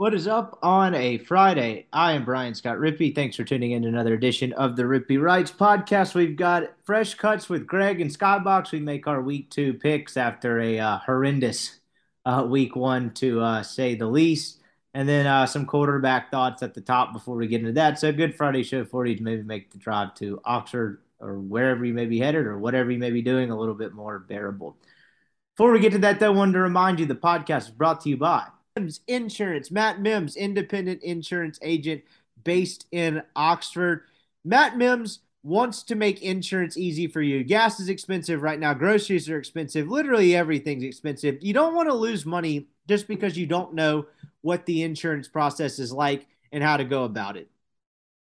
What is up on a Friday? I am Brian Scott Rippee. Thanks for tuning in to another edition of the Rippee Writes podcast. We've got fresh cuts with Greg and Skybox. We make our week two picks after a uh, horrendous uh, week one, to uh, say the least. And then uh, some quarterback thoughts at the top before we get into that. So, good Friday show for you to maybe make the drive to Oxford or wherever you may be headed or whatever you may be doing a little bit more bearable. Before we get to that, though, I wanted to remind you the podcast is brought to you by Mims Insurance. Matt Mims, independent insurance agent based in Oxford. Matt Mims wants to make insurance easy for you. Gas is expensive right now, groceries are expensive, literally everything's expensive. You don't want to lose money just because you don't know what the insurance process is like and how to go about it.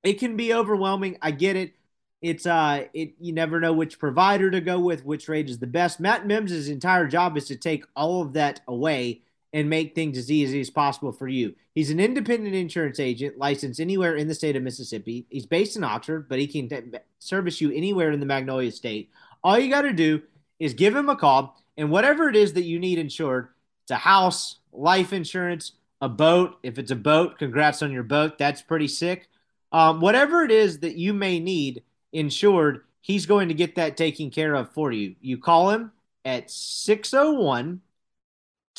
It can be overwhelming. I get it. It's uh it you never know which provider to go with, which rate is the best. Matt Mims' entire job is to take all of that away and make things as easy as possible for you. He's an independent insurance agent licensed anywhere in the state of Mississippi. He's based in Oxford, but he can t- service you anywhere in the Magnolia State. All you got to do is give him a call, and whatever it is that you need insured, it's a house, life insurance, a boat. If it's a boat, congrats on your boat. That's pretty sick. Um, whatever it is that you may need insured, he's going to get that taken care of for you. You call him at 601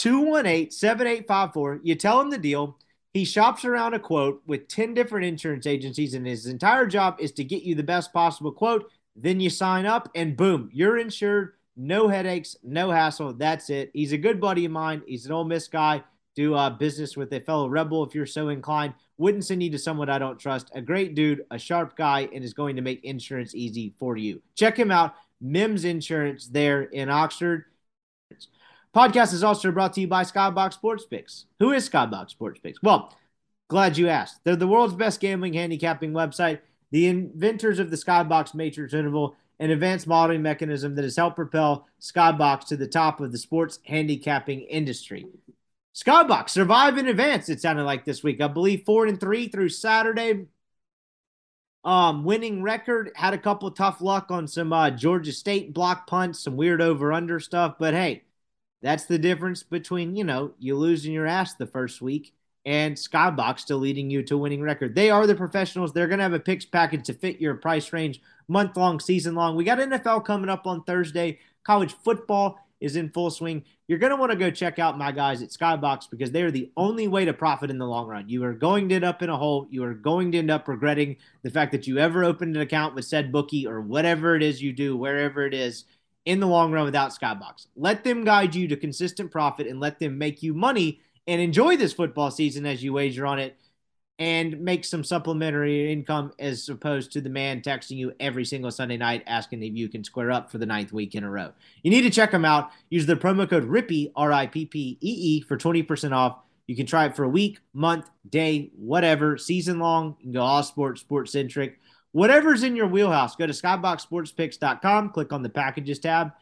218 7854. You tell him the deal. He shops around a quote with 10 different insurance agencies, and his entire job is to get you the best possible quote. Then you sign up, and boom, you're insured. No headaches, no hassle. That's it. He's a good buddy of mine. He's an Ole Miss guy. Do uh, business with a fellow rebel if you're so inclined. Wouldn't send you to someone I don't trust. A great dude, a sharp guy, and is going to make insurance easy for you. Check him out. Mims Insurance there in Oxford. Podcast is also brought to you by Skybox Sports Picks. Who is Skybox Sports Picks? Well, glad you asked. They're the world's best gambling handicapping website, the inventors of the Skybox Matrix Interval, an advanced modeling mechanism that has helped propel Skybox to the top of the sports handicapping industry. Skybox survive in advance. It sounded like this week. I believe four and three through Saturday. Um, winning record had a couple of tough luck on some uh, Georgia State block punts, some weird over under stuff. But hey, that's the difference between, you know, you losing your ass the first week and Skybox still leading you to winning record. They are the professionals. They're going to have a picks package to fit your price range, month long, season long. We got NFL coming up on Thursday. College football is in full swing. You're going to want to go check out my guys at Skybox because they are the only way to profit in the long run. You are going to end up in a hole. You are going to end up regretting the fact that you ever opened an account with said bookie or whatever it is you do, wherever it is in the long run without Skybox. Let them guide you to consistent profit and let them make you money and enjoy this football season as you wager on it and make some supplementary income as opposed to the man texting you every single Sunday night asking if you can square up for the ninth week in a row. You need to check them out. Use the promo code RIPPEE, R I P P E E, for 20% off. You can try it for a week, month, day, whatever, season long. You can go all sports, sports centric. Whatever's in your wheelhouse, go to skyboxsportspicks.com, click on the packages tab,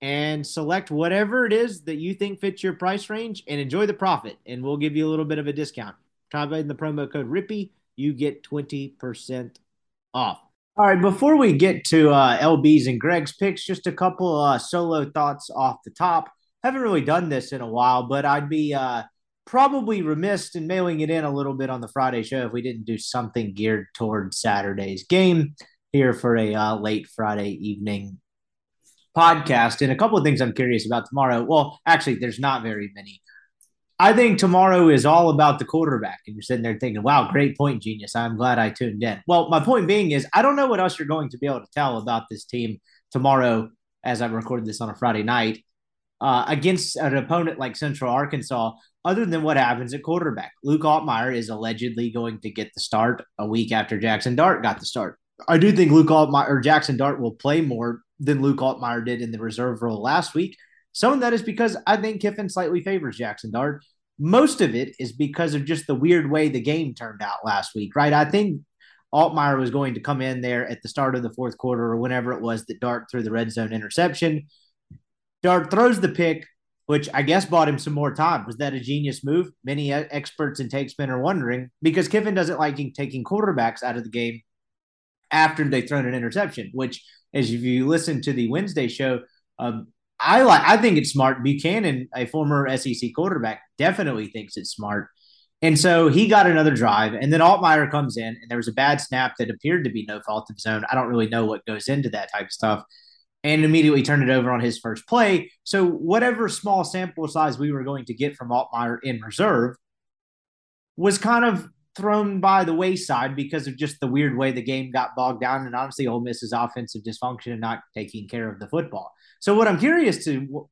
and select whatever it is that you think fits your price range and enjoy the profit. And we'll give you a little bit of a discount. Try in the promo code RIPPEE, you get 20% off. All right, before we get to uh, LB's and Greg's picks, just a couple uh, solo thoughts off the top. Haven't really done this in a while, but I'd be uh, probably remiss in mailing it in a little bit on the Friday show if we didn't do something geared toward Saturday's game here for a uh, late Friday evening podcast. And a couple of things I'm curious about tomorrow. Well, actually, there's not very many. I think tomorrow is all about the quarterback. And you're sitting there thinking, wow, great point, genius. I'm glad I tuned in. Well, my point being is, I don't know what else you're going to be able to tell about this team tomorrow as I record this on a Friday night uh, against an opponent like Central Arkansas, other than what happens at quarterback. Luke Altmyer is allegedly going to get the start a week after Jackson Dart got the start. I do think Luke Altmyer or Jackson Dart will play more than Luke Altmyer did in the reserve role last week. Some of that is because I think Kiffin slightly favors Jackson Dart. Most of it is because of just the weird way the game turned out last week, right? I think Altmyer was going to come in there at the start of the fourth quarter or whenever it was that Dart threw the red zone interception. Dart throws the pick, which I guess bought him some more time. Was that a genius move? Many experts and takesmen are wondering because Kiffin doesn't like taking quarterbacks out of the game after they've thrown an interception, which, as if you listen to the Wednesday show, um, I like. I think it's smart. Buchanan, a former SEC quarterback, definitely thinks it's smart. And so he got another drive, and then Altmyer comes in, and there was a bad snap that appeared to be no fault of his own. I don't really know what goes into that type of stuff, and immediately turned it over on his first play. So whatever small sample size we were going to get from Altmyer in reserve was kind of thrown by the wayside because of just the weird way the game got bogged down, and honestly, Ole Miss's offensive dysfunction and not taking care of the football. So what I'm curious to w-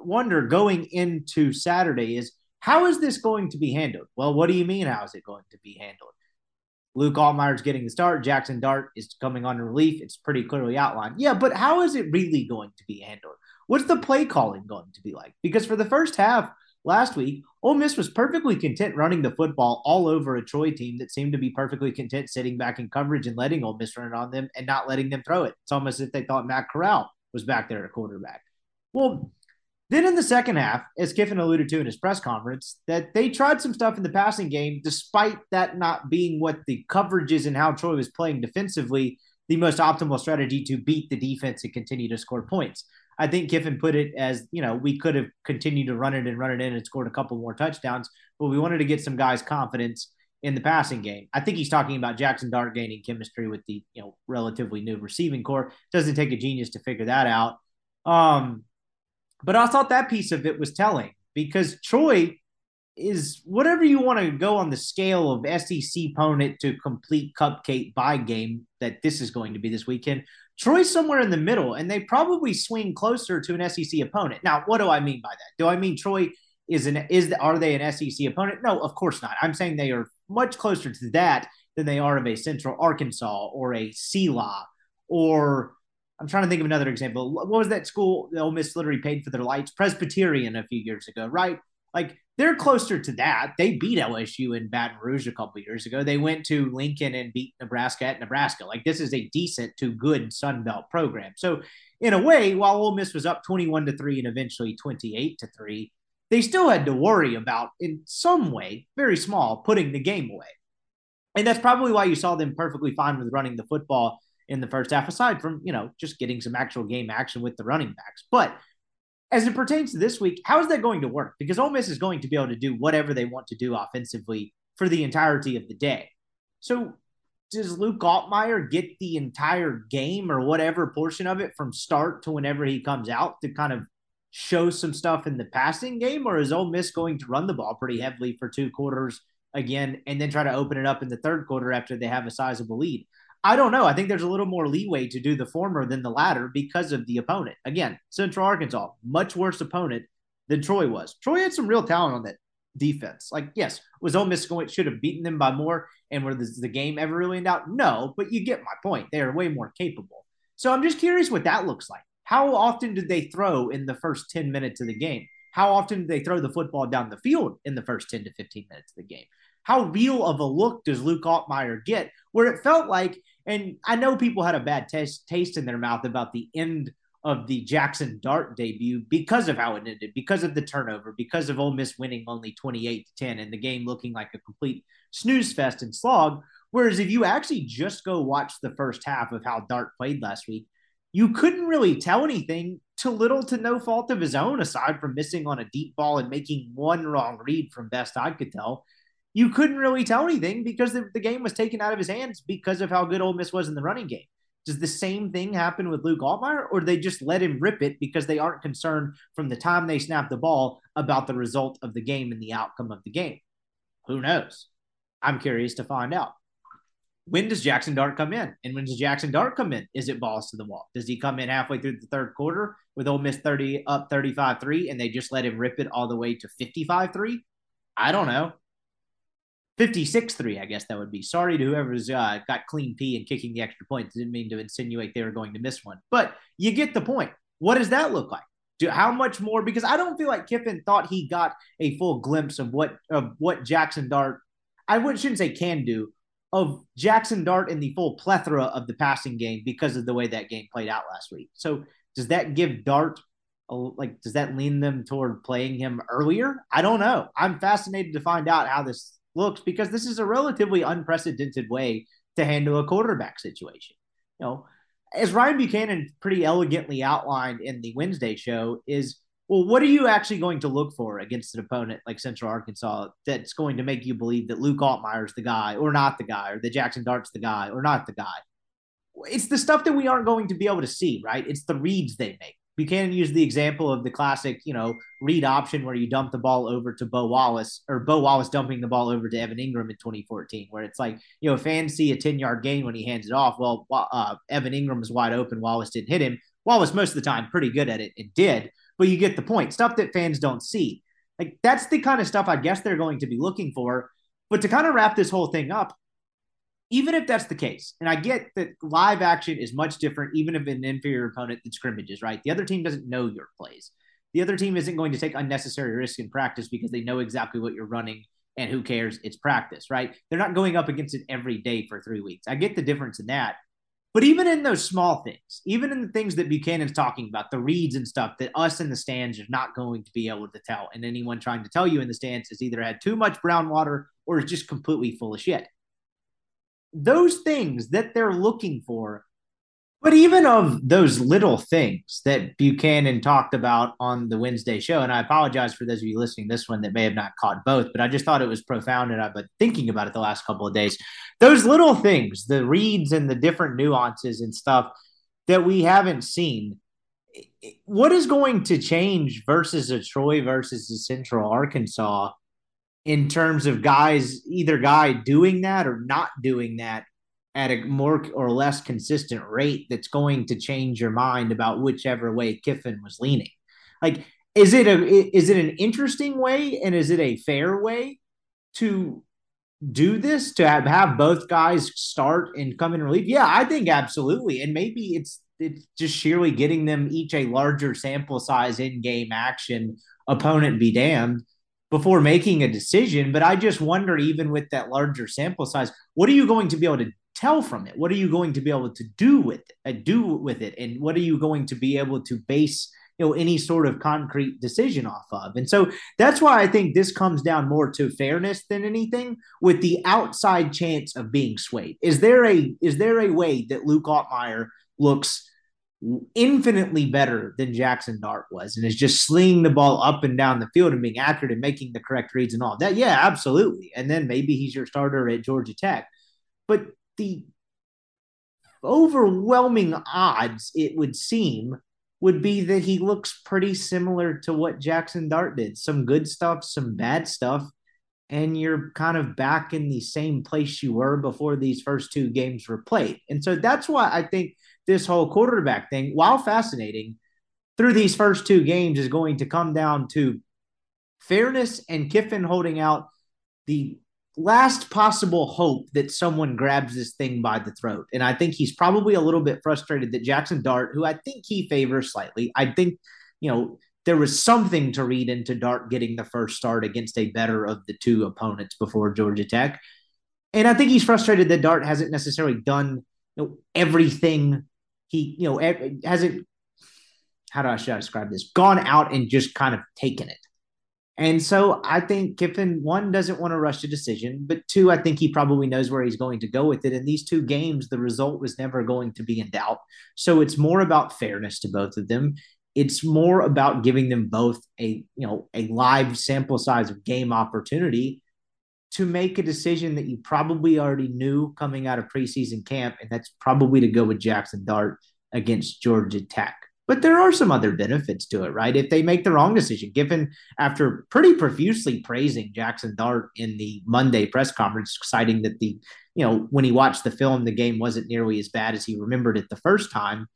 wonder going into Saturday is how is this going to be handled? Well, what do you mean? How is it going to be handled? Luke Altmyer's getting the start. Jackson Dart is coming on relief. It's pretty clearly outlined. Yeah, but how is it really going to be handled? What's the play calling going to be like? Because for the first half last week, Ole Miss was perfectly content running the football all over a Troy team that seemed to be perfectly content sitting back in coverage and letting Ole Miss run it on them and not letting them throw it. It's almost as if they thought Matt Corral was back there at quarterback. Well, then in the second half, as Kiffin alluded to in his press conference, that they tried some stuff in the passing game, despite that not being what the coverages and how Troy was playing defensively, the most optimal strategy to beat the defense and continue to score points. I think Kiffin put it as, you know, we could have continued to run it and run it in and scored a couple more touchdowns, but we wanted to get some guys confidence in the passing game. I think he's talking about Jackson Dart gaining chemistry with the, you know, relatively new receiving corps. Doesn't take a genius to figure that out. Um, but I thought that piece of it was telling because Troy is whatever you want to go on the scale of SEC opponent to complete cupcake by game that this is going to be this weekend. Troy's somewhere in the middle, and they probably swing closer to an SEC opponent. Now, what do I mean by that? Do I mean Troy is an is are they an SEC opponent? No, of course not. I'm saying they are much closer to that than they are of a Central Arkansas or a CELA or I'm trying to think of another example. What was that school Ole Miss literally paid for their lights? Presbyterian a few years ago, right? Like they're closer to that. They beat LSU in Baton Rouge a couple years ago. They went to Lincoln and beat Nebraska at Nebraska. Like this is a decent to good Sun Belt program. So in a way, while Ole Miss was up 21 to 3 and eventually 28 to 3, they still had to worry about in some way, very small, putting the game away. And that's probably why you saw them perfectly fine with running the football in the first half, aside from, you know, just getting some actual game action with the running backs. But as it pertains to this week, how is that going to work? Because Ole Miss is going to be able to do whatever they want to do offensively for the entirety of the day. So does Luke Altmyer get the entire game or whatever portion of it from start to whenever he comes out to kind of show some stuff in the passing game? Or is Ole Miss going to run the ball pretty heavily for two quarters again and then try to open it up in the third quarter after they have a sizable lead? I don't know. I think there's a little more leeway to do the former than the latter because of the opponent. Again, Central Arkansas, much worse opponent than Troy was. Troy had some real talent on that defense. Like, yes, was Ole Miss going should have beaten them by more, and were the, the game ever really in doubt? No, but you get my point. They are way more capable. So I'm just curious what that looks like. How often did they throw in the first 10 minutes of the game? How often did they throw the football down the field in the first 10 to 15 minutes of the game? How real of a look does Luke Altmyer get where it felt like and I know people had a bad taste taste in their mouth about the end of the Jackson Dart debut because of how it ended, because of the turnover, because of Ole Miss winning only 28 to 10 and the game looking like a complete snooze fest and slog. Whereas if you actually just go watch the first half of how Dart played last week, you couldn't really tell anything to little to no fault of his own, aside from missing on a deep ball and making one wrong read from best I could tell. You couldn't really tell anything because the, the game was taken out of his hands because of how good Ole Miss was in the running game. Does the same thing happen with Luke Altmyer, or they just let him rip it because they aren't concerned from the time they snap the ball about the result of the game and the outcome of the game? Who knows? I'm curious to find out. When does Jackson Dart come in? And when does Jackson Dart come in? Is it balls to the wall? Does he come in halfway through the third quarter with Ole Miss 30 up 35 3 and they just let him rip it all the way to 55 3? I don't know. 56 3, I guess that would be. Sorry to whoever's uh, got clean P and kicking the extra point. Didn't mean to insinuate they were going to miss one. But you get the point. What does that look like? Do, how much more? Because I don't feel like Kiffin thought he got a full glimpse of what of what Jackson Dart, I would, shouldn't say can do, of Jackson Dart in the full plethora of the passing game because of the way that game played out last week. So does that give Dart like does that lean them toward playing him earlier? I don't know. I'm fascinated to find out how this looks because this is a relatively unprecedented way to handle a quarterback situation. You know, as Ryan Buchanan pretty elegantly outlined in the Wednesday show, is well, what are you actually going to look for against an opponent like Central Arkansas that's going to make you believe that Luke Altmyer's the guy or not the guy, or that Jackson Dart's the guy or not the guy? It's the stuff that we aren't going to be able to see, right? It's the reads they make. Buchanan used the example of the classic, you know, read option where you dump the ball over to Bo Wallace or Bo Wallace dumping the ball over to Evan Engram in 2014, where it's like, you know, fans see a 10 yard gain when he hands it off. Well, uh, Evan Engram was wide open. Wallace didn't hit him. Wallace, most of the time, pretty good at it and did, but you get the point. Stuff that fans don't see. Like, that's the kind of stuff I guess they're going to be looking for. But to kind of wrap this whole thing up, even if that's the case, and I get that live action is much different, even if an inferior opponent than scrimmages, right? The other team doesn't know your plays. The other team isn't going to take unnecessary risk in practice because they know exactly what you're running and who cares? It's practice, right? They're not going up against it every day for three weeks. I get the difference in that. But even in those small things, even in the things that Buchanan's talking about, the reads and stuff that us in the stands are not going to be able to tell. And anyone trying to tell you in the stands has either had too much brown water or is just completely full of shit those things that they're looking for. But even of those little things that Buchanan talked about on the Wednesday show, and I apologize for those of you listening this one that may have not caught both, but I just thought it was profound and I've been thinking about it the last couple of days. Those little things, the reads and the different nuances and stuff that we haven't seen. What is going to change versus a Troy versus a Central Arkansas in terms of guys, either guy doing that or not doing that at a more or less consistent rate that's going to change your mind about whichever way Kiffin was leaning. Like, is it a is it an interesting way and is it a fair way to do this to have, have both guys start and come in relief? Yeah, I think absolutely. And maybe it's it's just sheerly getting them each a larger sample size in game action opponent be damned before making a decision. But I just wonder, even with that larger sample size, what are you going to be able to tell from it? What are you going to be able to do with it? Uh, do with it, and what are you going to be able to base? you know any sort of concrete decision off of and so that's why i think this comes down more to fairness than anything with the outside chance of being swayed is there a is there a way that luke Altmyer looks infinitely better than Jackson Dart was and is just slinging the ball up and down the field and being accurate and making the correct reads and all that. Yeah, absolutely. And then maybe he's your starter at Georgia Tech. But the overwhelming odds, it would seem, would be that he looks pretty similar to what Jackson Dart did. Some good stuff, some bad stuff. And you're kind of back in the same place you were before these first two games were played. And so that's why I think this whole quarterback thing, while fascinating, through these first two games is going to come down to fairness and Kiffin holding out the last possible hope that someone grabs this thing by the throat. And I think he's probably a little bit frustrated that Jackson Dart, who I think he favors slightly, I think, you know, there was something to read into Dart getting the first start against a better of the two opponents before Georgia Tech. And I think he's frustrated that Dart hasn't necessarily done you know, everything he, you know, hasn't, how do I should I describe this? Gone out and just kind of taken it. And so I think Kiffin, one, doesn't want to rush a decision, but two, I think he probably knows where he's going to go with it. In these two games, the result was never going to be in doubt. So it's more about fairness to both of them. It's more about giving them both a, you know, a live sample size of game opportunity to make a decision that you probably already knew coming out of preseason camp, and that's probably to go with Jackson Dart against Georgia Tech. But there are some other benefits to it, right? If they make the wrong decision, given after pretty profusely praising Jackson Dart in the Monday press conference, citing that the, you know, when he watched the film, the game wasn't nearly as bad as he remembered it the first time.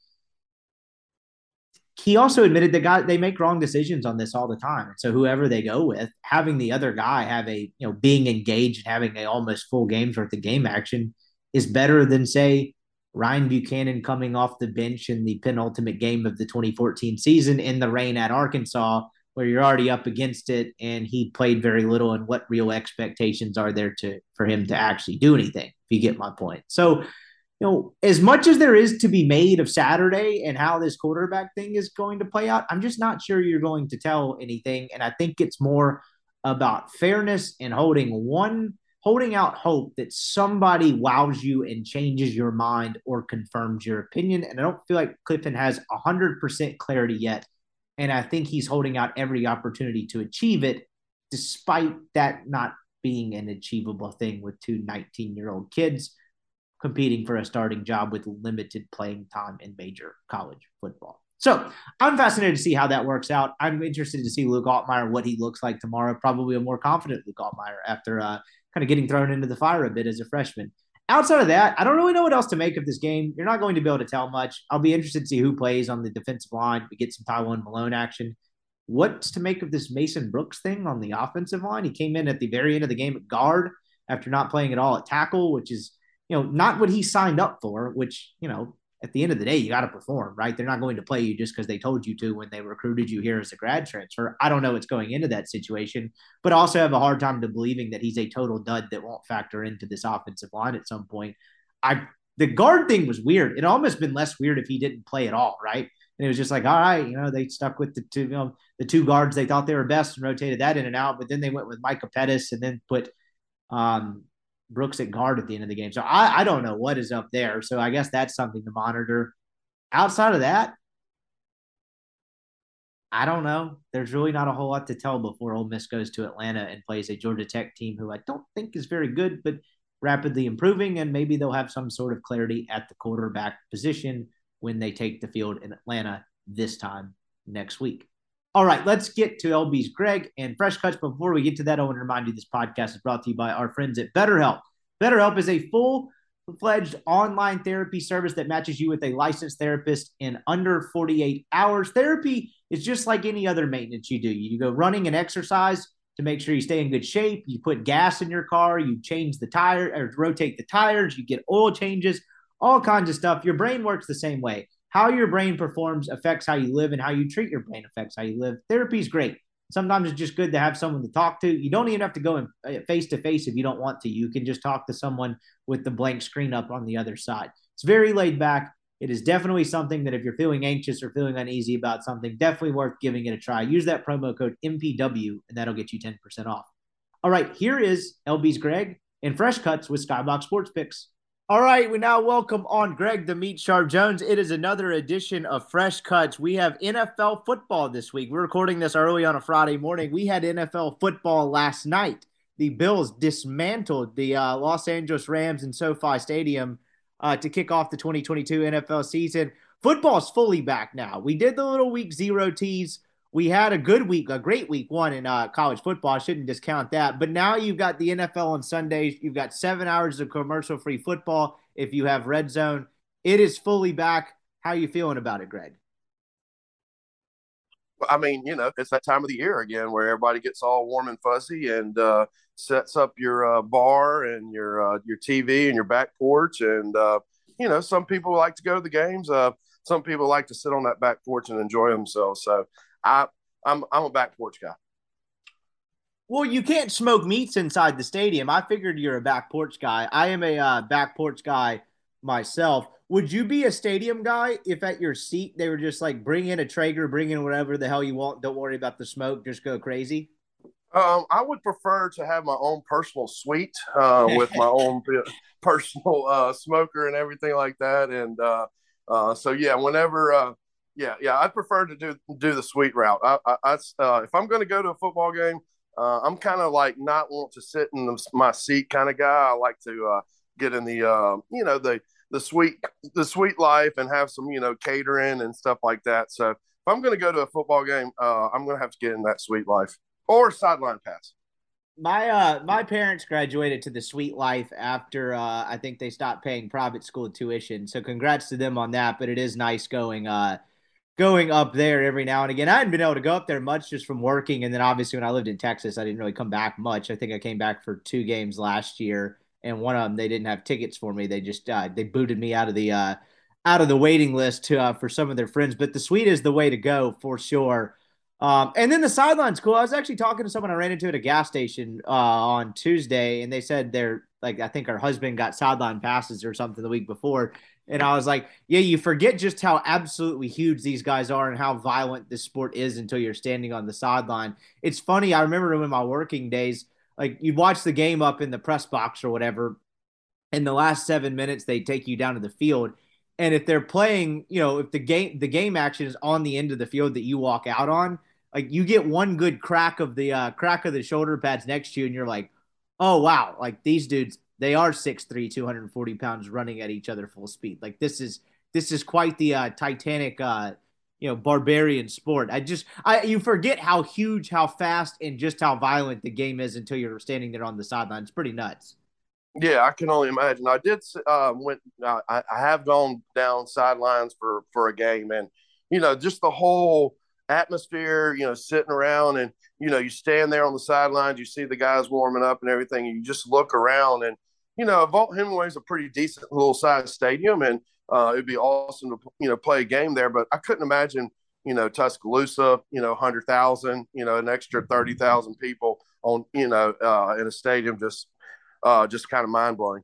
He also admitted that guy they make wrong decisions on this all the time. And so whoever they go with, having the other guy have a, you know, being engaged having a almost full game's worth of game action is better than say Ryan Buchanan coming off the bench in the penultimate game of the 2014 season in the rain at Arkansas, where you're already up against it, and he played very little. And what real expectations are there to for him to actually do anything? If you get my point. So, you know, as much as there is to be made of Saturday and how this quarterback thing is going to play out, I'm just not sure you're going to tell anything. And I think it's more about fairness and holding one holding out hope that somebody wows you and changes your mind or confirms your opinion. And I don't feel like Kiffin has 100% clarity yet. And I think he's holding out every opportunity to achieve it, despite that not being an achievable thing with two 19 year old kids competing for a starting job with limited playing time in major college football. So I'm fascinated to see how that works out. I'm interested to see Luke Altmyer, what he looks like tomorrow. Probably a more confident Luke Altmyer after uh, kind of getting thrown into the fire a bit as a freshman. Outside of that, I don't really know what else to make of this game. You're not going to be able to tell much. I'll be interested to see who plays on the defensive line. We get some Tywone Malone action. What's to make of this Mason Brooks thing on the offensive line? He came in at the very end of the game at guard after not playing at all at tackle, which is, you know, not what he signed up for, which, you know, at the end of the day, you got to perform, right? They're not going to play you just because they told you to when they recruited you here as a grad transfer. I don't know what's going into that situation, but also have a hard time to believing that he's a total dud that won't factor into this offensive line at some point. I the guard thing was weird. It almost been less weird if he didn't play at all, right? And it was just like, all right, you know, they stuck with the two, you know, the two guards they thought they were best and rotated that in and out, but then they went with Micah Pettus and then put um, Brooks at guard at the end of the game. So I, I don't know what is up there. So I guess that's something to monitor. Outside of that, I don't know. There's really not a whole lot to tell before Ole Miss goes to Atlanta and plays a Georgia Tech team who I don't think is very good, but rapidly improving. And maybe they'll have some sort of clarity at the quarterback position when they take the field in Atlanta this time next week. All right, let's get to LB's Greg and Fresh Cuts. Before we get to that, I want to remind you this podcast is brought to you by our friends at BetterHelp. BetterHelp is a full fledged online therapy service that matches you with a licensed therapist in under 48 hours. Therapy is just like any other maintenance you do. You go running and exercise to make sure you stay in good shape. You put gas in your car, you change the tire or rotate the tires, you get oil changes, all kinds of stuff. Your brain works the same way how your brain performs affects how you live and how you treat your brain affects how you live. Therapy is great. Sometimes it's just good to have someone to talk to. You don't even have to go in face to face if you don't want to. You can just talk to someone with the blank screen up on the other side. It's very laid back. It is definitely something that if you're feeling anxious or feeling uneasy about something definitely worth giving it a try. Use that promo code mpw and that'll get you 10% off. All right here is lb's greg and fresh cuts with skybox sports picks all right, we now welcome on Greg the Meat Sharp Jones. It is another edition of Fresh Cuts. We have NFL football this week. We're recording this early on a Friday morning. We had NFL football last night. The Bills dismantled the uh, Los Angeles Rams in SoFi Stadium uh, to kick off the 2022 NFL season. Football's fully back now. We did the little week zero tease we had a good week, a great week one in uh, college football. I shouldn't discount that. But now you've got the NFL on Sundays. You've got seven hours of commercial free football if you have red zone. It is fully back. How are you feeling about it, Greg? I mean, you know, it's that time of the year again where everybody gets all warm and fuzzy and uh, sets up your uh, bar and your uh, your TV and your back porch. And uh, you know, some people like to go to the games. Uh, some people like to sit on that back porch and enjoy themselves. So I I'm I'm a back porch guy. Well, you can't smoke meats inside the stadium. I figured you're a back porch guy. I am a uh, back porch guy myself. Would you be a stadium guy if at your seat they were just like bring in a Traeger, bring in whatever the hell you want, don't worry about the smoke, just go crazy? Um, I would prefer to have my own personal suite uh, with my own personal uh, smoker and everything like that. And uh, uh, so, yeah, whenever, uh, yeah, yeah, I'd prefer to do do the sweet route. I, I, I uh, if I'm going to go to a football game, uh, I'm kind of like not want to sit in the, my seat kind of guy. I like to uh, get in the, uh, you know, the the sweet the sweet life and have some, you know, catering and stuff like that. So if I'm going to go to a football game, uh, I'm going to have to get in that sweet life or sideline pass. My uh my parents graduated to the sweet life after uh I think they stopped paying private school tuition. So congrats to them on that, but it is nice going uh going up there every now and again. I hadn't been able to go up there much just from working and then obviously when I lived in Texas, I didn't really come back much. I think I came back for two games last year and one of them they didn't have tickets for me. They just uh they booted me out of the uh out of the waiting list to uh, for some of their friends, but the suite is the way to go for sure. Um, and then the sideline's cool. I was actually talking to someone I ran into at a gas station uh, on Tuesday, and they said they're like, I think her husband got sideline passes or something the week before. And I was like, yeah, you forget just how absolutely huge these guys are and how violent this sport is until you're standing on the sideline. It's funny. I remember in my working days, like you'd watch the game up in the press box or whatever. In the last seven minutes, they take you down to the field. And if they're playing, you know, if the game the game action is on the end of the field that you walk out on, like you get one good crack of the uh, crack of the shoulder pads next to you, and you're like, oh wow, like these dudes, they are 6'3", 240 pounds running at each other full speed. Like this is this is quite the uh, Titanic, uh, you know, barbarian sport. I just I you forget how huge, how fast, and just how violent the game is until you're standing there on the sideline. It's pretty nuts. Yeah, I can only imagine. I did uh, went. I, I have gone down sidelines for for a game, and you know, just the whole atmosphere, you know, sitting around and, you know, you stand there on the sidelines, you see the guys warming up and everything, and you just look around and, you know, Vaught Hemingway is a pretty decent little sized stadium and uh, it'd be awesome to, you know, play a game there. But I couldn't imagine, you know, Tuscaloosa, you know, 100,000, you know, an extra 30,000 people on, you know, uh, in a stadium just, uh, just kind of mind blowing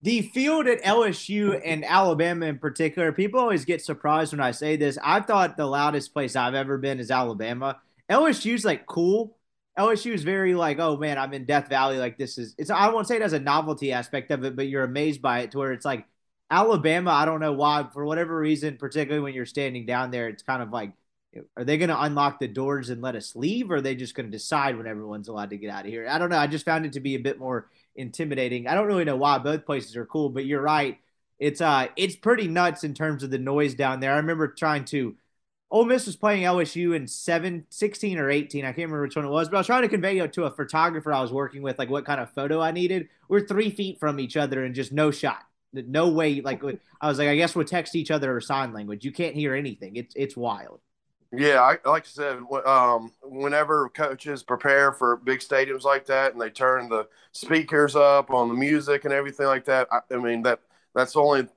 the field at LSU and Alabama in particular, people always get surprised when I say this. I thought the loudest place I've ever been is Alabama. LSU's like cool. LSU is very like, oh man, I'm in Death Valley. Like this is it's I won't say it has a novelty aspect of it, but you're amazed by it to where it's like Alabama, I don't know why, for whatever reason, particularly when you're standing down there, it's kind of like are they going to unlock the doors and let us leave or are they just going to decide when everyone's allowed to get out of here i don't know i just found it to be a bit more intimidating. I don't really know why both places are cool, but you're right. It's uh it's pretty nuts in terms of the noise down there. I remember trying to Ole Miss was playing LSU in 7, 16 or 18. I can't remember which one it was, but I was trying to convey it to a photographer I was working with, like what kind of photo I needed. We're three feet from each other and just no shot. No way. Like I was like, I guess we'll text each other or sign language. You can't hear anything. It's it's wild. Yeah, I, like I said, um, whenever coaches prepare for big stadiums like that, and they turn the speakers up on the music and everything like that, I, I mean that that's only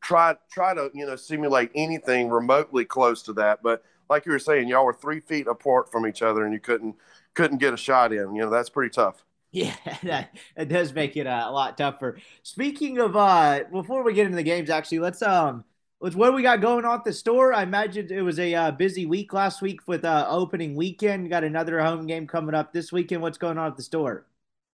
try try to you know simulate anything remotely close to that. But like you were saying, y'all were three feet apart from each other, and you couldn't couldn't get a shot in. You know that's pretty tough. Yeah, that, that does make it uh, a lot tougher. Speaking of, uh, before we get into the games, actually, let's um with what we got going on at the store. I imagine it was a uh, busy week last week with uh, opening weekend. Got another home game coming up this weekend. What's going on at the store?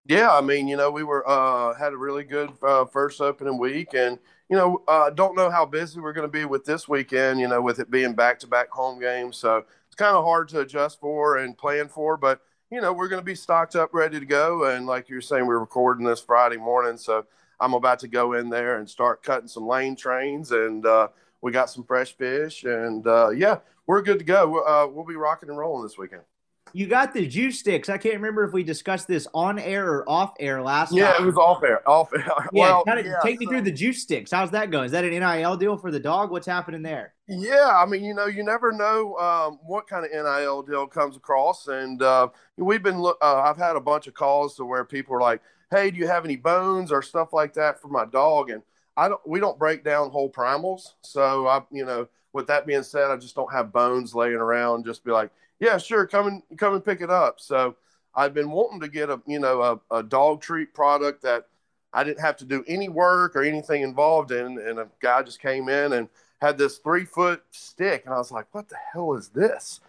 Yeah, I mean, you know, we were uh, had a really good uh, first opening week, and you know, uh, don't know how busy we're going to be with this weekend. You know, with it being back to back home games, so it's kind of hard to adjust for and plan for. But you know, we're going to be stocked up, ready to go. And like you're saying, we're recording this Friday morning, so I'm about to go in there and start cutting some lane trains, and uh, we got some fresh fish, and uh, yeah, we're good to go. Uh, we'll be rocking and rolling this weekend. You got the juice sticks. I can't remember if we discussed this on air or off air last time. yeah, time. it was off air. Off air. Yeah, well, kind of yeah, take me so, through the juice sticks. How's that going? Is that an NIL deal for the dog? What's happening there? Yeah, I mean, you know, you never know um, what kind of NIL deal comes across, and uh, we've been. Uh, I've had a bunch of calls to where people are like, hey, do you have any bones or stuff like that for my dog? And I don't, we don't break down whole primals. So I, you know, with that being said, I just don't have bones laying around. Just be like, yeah, sure, come and come and pick it up. So I've been wanting to get a, you know, a, a dog treat product that I didn't have to do any work or anything involved in. And a guy just came in and had this three foot stick. And I was like, what the hell is this?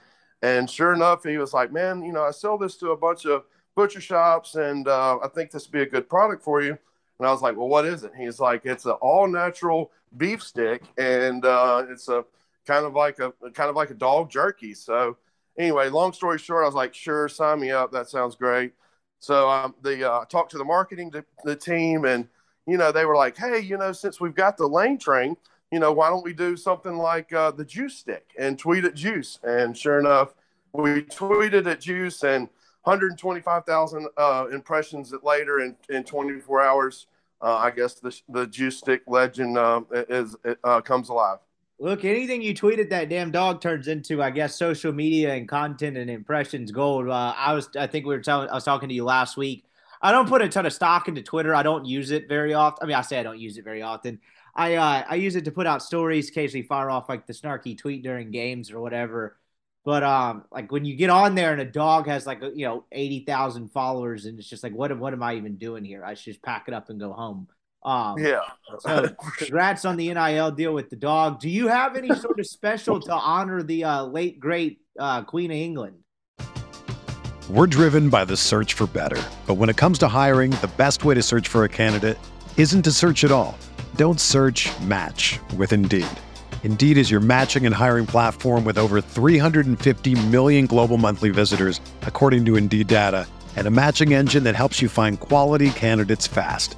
And sure enough, he was like, "Man, you know, I sell this to a bunch of butcher shops, and uh, I think this would be a good product for you." And I was like, "Well, what is it?" He's like, "It's an all natural beef stick, and uh, it's a kind of like a kind of like a dog jerky." So anyway, long story short, I was like, "Sure, sign me up. That sounds great." So um, the uh, talked to the marketing to, the team, and you know they were like, "Hey, you know, since we've got the lane train, you know, why don't we do something like uh, the juice stick and tweet at juice?" And sure enough, we tweeted at juice, and 125,000 uh, impressions later in, in 24 hours. Uh, I guess the the juice stick legend uh, is uh, comes alive. Look, anything you tweeted that damn dog turns into, I guess, social media and content and impressions gold. Uh, I was, I think we were telling, I was talking to you last week. I don't put a ton of stock into Twitter. I don't use it very often. I mean, I say I don't use it very often. I uh, I use it to put out stories, occasionally fire off like the snarky tweet during games or whatever. But um, like when you get on there and a dog has like you know eighty thousand followers, and it's just like, what what am I even doing here? I should just pack it up and go home. Um, yeah. so congrats on the NIL deal with the dog. Do you have any sort of special to honor the uh, late great uh, Queen of England? We're driven by the search for better, but when it comes to hiring, the best way to search for a candidate isn't to search at all. Don't search. Match with Indeed. Indeed is your matching and hiring platform with over 350 million global monthly visitors, according to Indeed data, and a matching engine that helps you find quality candidates fast.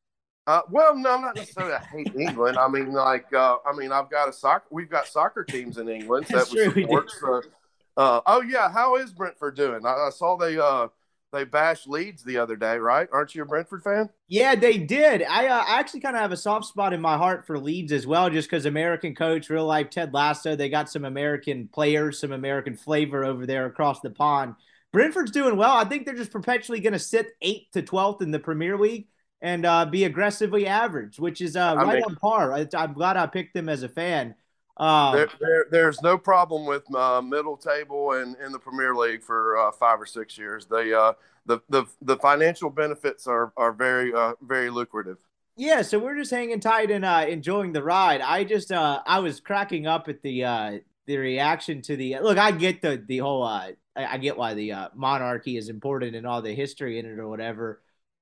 Uh, well, no, not necessarily. I hate England. I mean, like, uh, I mean, I've got a soccer. We've got soccer teams in England that true, we support. So, uh, oh yeah, how is Brentford doing? I, I saw they uh they bashed Leeds the other day, right? Aren't you a Brentford fan? Yeah, they did. I, uh, I actually kind of have a soft spot in my heart for Leeds as well, just because American coach, real life Ted Lasso. They got some American players, some American flavor over there across the pond. Brentford's doing well. I think they're just perpetually going to sit eighth to twelfth in the Premier League and uh, be aggressively average, which is uh, right mean, on par. I, am glad I picked them as a fan. Um, there, there, there's no problem with uh, middle table and in the Premier League for uh, five or six years. They, uh, the, the the financial benefits are are very uh, very lucrative. Yeah, so we're just hanging tight and enjoying the ride. I just I was cracking up at the the reaction to the look. I get the the whole I, I, get why the monarchy is important and all the history in it or whatever.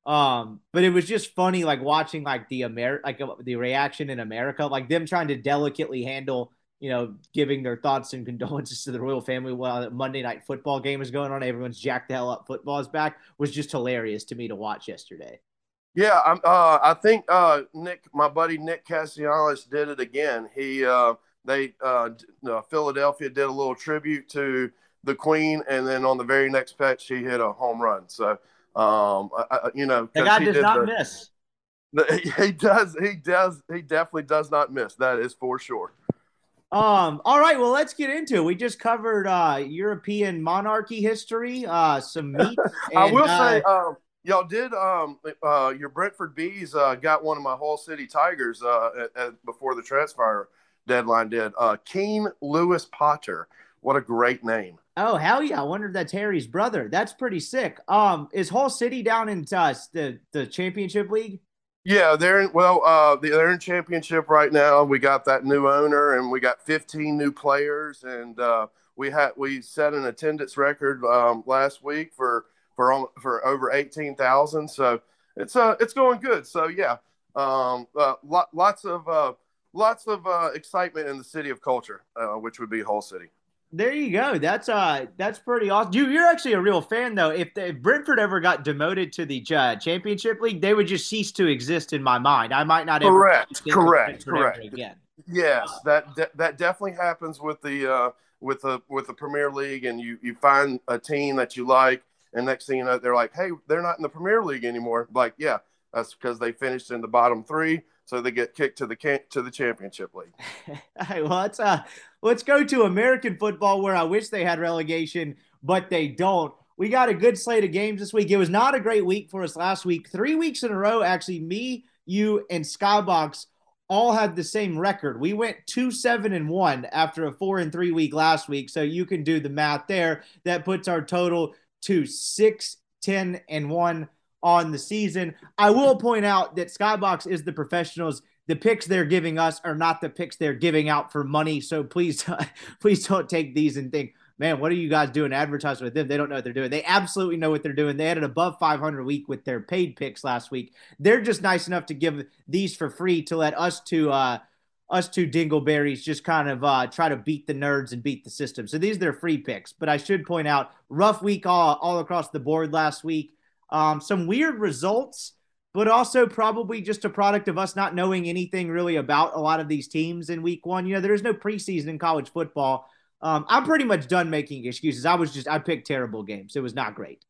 Um, but it was just funny, like watching like the Amer like uh, the reaction in America, like them trying to delicately handle, you know, giving their thoughts and condolences to the royal family while the Monday night football game is going on. Everyone's jacked the hell up. Football is back. Was just hilarious to me to watch yesterday. Yeah, I'm. Uh, I think uh, Nick, my buddy Nick Castellanos, did it again. He, uh, they, uh, Philadelphia did a little tribute to the queen, and then on the very next pitch, he hit a home run. So, um, I, you know, the guy does not the- miss. the- he does, he does, he definitely does not miss. That is for sure. Um, all right, well, let's get into it. We just covered uh European monarchy history, uh some meat. I and, will uh, say, um, y'all did um, uh, your Brentford Bees uh, got one of my Hull City Tigers uh, at, at, before the transfer deadline. Did uh, Keane Lewis Potter? What a great name! Oh hell yeah! I wonder if that's Harry's brother. That's pretty sick. Um, is Hull City down in uh, the the championship league? Yeah, they're in, well, uh, they're in championship right now. We got that new owner, and we got 15 new players, and uh, we had we set an attendance record um, last week for for for over 18,000. So it's uh it's going good. So yeah, um, uh, lo- lots of uh, lots of uh, excitement in the city of culture, uh, which would be Hull City. There you go. That's uh that's pretty awesome. You you're actually a real fan though. If, the, if Brentford ever got demoted to the uh, championship league, they would just cease to exist in my mind. I might not Correct, correct, correct. again. Yes, that de- that definitely happens with the uh, with the with the Premier League, and you you find a team that you like, and next thing you know, they're like, hey, they're not in the Premier League anymore. Like, yeah, that's because they finished in the bottom three, so they get kicked to the to the Championship League. Right, well, let's uh let's go to American football where I wish they had relegation, but they don't. We got a good slate of games this week. It was not a great week for us last week. Three weeks in a row, actually, me, you, and Skybox all had the same record. We went two, seven, and one after a four and three week last week. So you can do the math there. That puts our total to six, ten, and one on the season. I will point out that Skybox is the professionals the picks they're giving us are not the picks they're giving out for money. So please, please don't take these and think, man, what are you guys doing advertising with them? They don't know what they're doing. They absolutely know what they're doing. They had an above 500 week with their paid picks last week. They're just nice enough to give these for free to let us to, uh, us two dingleberries just kind of uh, try to beat the nerds and beat the system. So these are their free picks. But I should point out, rough week all, all across the board last week. Um, some weird results but also probably just a product of us not knowing anything really about a lot of these teams in week one. You know, there's no preseason in college football. Um, I'm pretty much done making excuses. I was just I picked terrible games. It was not great.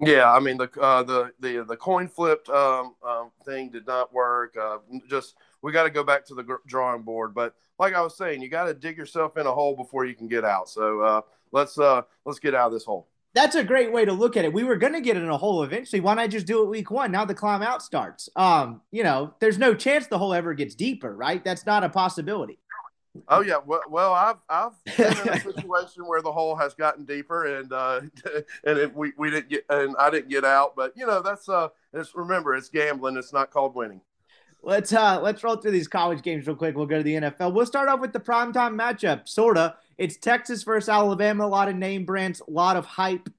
Yeah, I mean the uh, the the the coin flipped um, um, thing did not work. Uh, just we got to go back to the drawing board. But like I was saying, you got to dig yourself in a hole before you can get out. So uh, let's uh, let's get out of this hole. That's a great way to look at it. We were going to get in a hole eventually. Why not just do it week one? Now the climb out starts. Um, you know, there's no chance the hole ever gets deeper, right? That's not a possibility. Oh yeah, well, well I've I've been in a situation where the hole has gotten deeper, and uh, and it, we we didn't get, and I didn't get out. But you know, that's uh, it's remember, it's gambling. It's not called winning. Let's uh let's roll through these college games real quick. We'll go to the NFL. We'll start off with the primetime matchup, sorta. It's Texas versus Alabama. A lot of name brands, a lot of hype.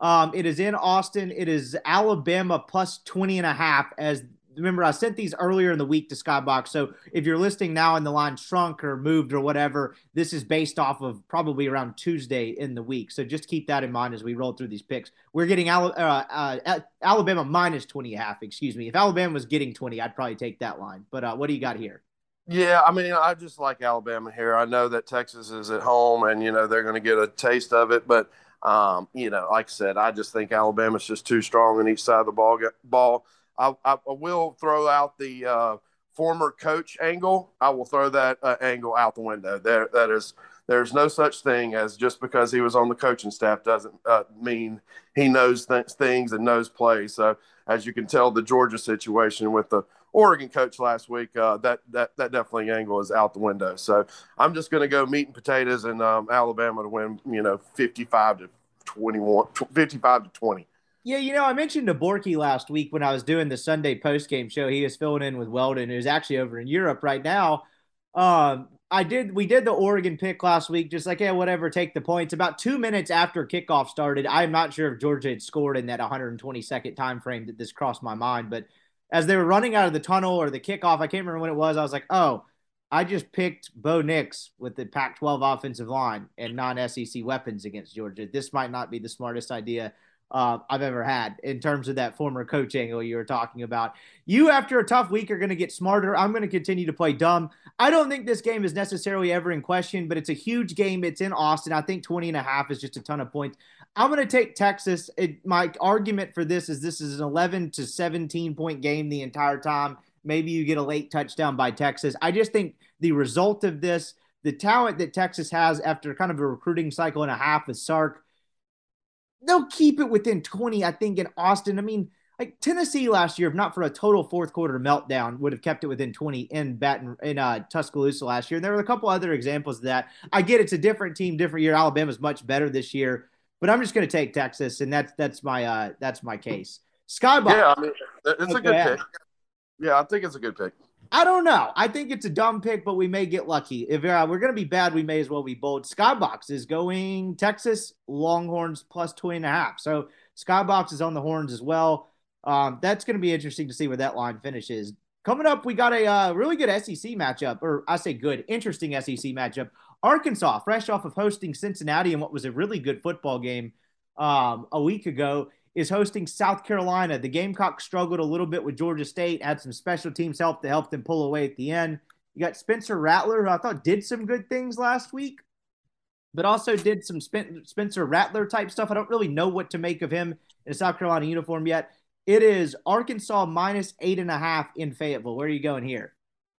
Um, it is in Austin. It is Alabama plus 20 and a half. As remember, I sent these earlier in the week to Skybox. So if you're listening now and the line shrunk or moved or whatever, this is based off of probably around Tuesday in the week. So just keep that in mind as we roll through these picks. We're getting Al- uh, uh, Alabama minus 20 and a half. Excuse me. If Alabama was getting 20, I'd probably take that line. But uh, what do you got here? Yeah, I mean, I just like Alabama here. I know that Texas is at home, and you know they're going to get a taste of it, but. Um, you know, like I said, I just think Alabama's just too strong on each side of the ball. Ball. I, I will throw out the uh, former coach angle. I will throw that uh, angle out the window. There, that is, there's no such thing as just because he was on the coaching staff doesn't uh, mean he knows th- things and knows plays. So, as you can tell, the Georgia situation with the Oregon coach last week, uh, that that that definitely angle is out the window. So I'm just going to go meat and potatoes and um, Alabama to win, you know, 55 to 21, 55 to 20. Yeah, you know, I mentioned to Borky last week when I was doing the Sunday post game show. He was filling in with Weldon, who's actually over in Europe right now. Um, I did we did the Oregon pick last week, just like yeah, whatever, take the points. About two minutes after kickoff started, I'm not sure if Georgia had scored in that 120 second time frame that this crossed my mind, but as they were running out of the tunnel or the kickoff, I can't remember when it was. I was like, oh, I just picked Bo Nix with the Pac 12 offensive line and non SEC weapons against Georgia. This might not be the smartest idea. uh, I've ever had in terms of that former coach angle you were talking about. You, after a tough week, are going to get smarter. I'm going to continue to play dumb. I don't think this game is necessarily ever in question, but it's a huge game. It's in Austin. I think 20 and a half is just a ton of points. I'm going to take Texas. It, my argument for this is this is an 11 to 17 point game the entire time. Maybe you get a late touchdown by Texas. I just think the result of this, the talent that Texas has after kind of a recruiting cycle and a half with Sark, they'll keep it within 20, I think, in Austin. I mean, like Tennessee last year, if not for a total fourth quarter meltdown, would have kept it within 20 in Baton in uh, Tuscaloosa last year. And there were a couple other examples of that. I get it's a different team, different year. Alabama's much better this year, but I'm just going to take Texas, and that's that's my uh that's my case. Skybox. Yeah, I mean, it's a good pick. Yeah, I think it's a good pick. I don't know. I think it's a dumb pick, but we may get lucky. If uh, we're going to be bad, we may as well be bold. Skybox is going Texas Longhorns plus 20 and a half. So Skybox is on the horns as well. Um, that's going to be interesting to see where that line finishes. Coming up, we got a uh, really good SEC matchup, or I say good, interesting SEC matchup. Arkansas, fresh off of hosting Cincinnati in what was a really good football game um, a week ago, is hosting South Carolina. The Gamecocks struggled a little bit with Georgia State, had some special teams help to help them pull away at the end. You got Spencer Rattler, who I thought did some good things last week, but also did some Spencer Rattler type stuff. I don't really know what to make of him in a South Carolina uniform yet. It is Arkansas minus eight and a half in Fayetteville. Where are you going here?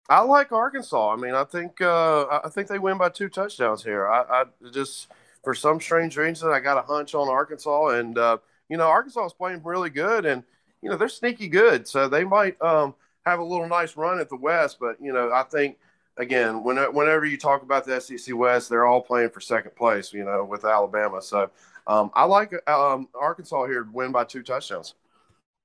I like Arkansas. I mean, I think uh, I think they win by two touchdowns here. I, I just for some strange reason I got a hunch on Arkansas, and uh, you know, Arkansas is playing really good, and you know they're sneaky good, so they might um, have a little nice run at the West. But you know, I think again, when, whenever you talk about the SEC West, they're all playing for second place. You know, with Alabama, so um, I like um, Arkansas here to win by two touchdowns.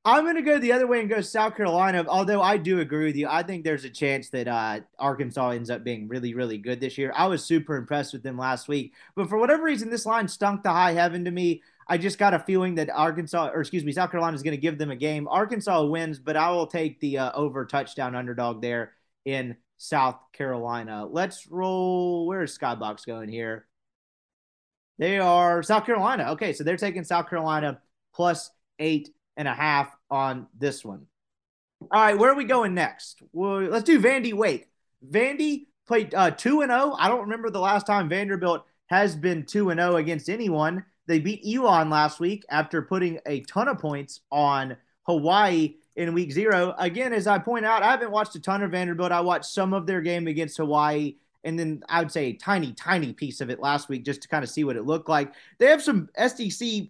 I'm going to go the other way and go South Carolina. Although I do agree with you, I think there's a chance that uh, Arkansas ends up being really, really good this year. I was super impressed with them last week, but for whatever reason, this line stunk to high heaven to me. I just got a feeling that Arkansas, or excuse me, South Carolina is going to give them a game. Arkansas wins, but I will take the uh, over touchdown underdog there in South Carolina. Let's roll. Where's Skybox going here? They are South Carolina. Okay, so they're taking South Carolina plus eight and a half on this one. All right, where are we going next? Well, let's do Vandy Wake. Vandy played uh, 2 and 0. I don't remember the last time Vanderbilt has been 2 and 0 against anyone. They beat Elon last week after putting a ton of points on Hawaii in week zero. Again, as I point out, I haven't watched a ton of Vanderbilt. I watched some of their game against Hawaii, and then I would say a tiny, tiny piece of it last week just to kind of see what it looked like. They have some SEC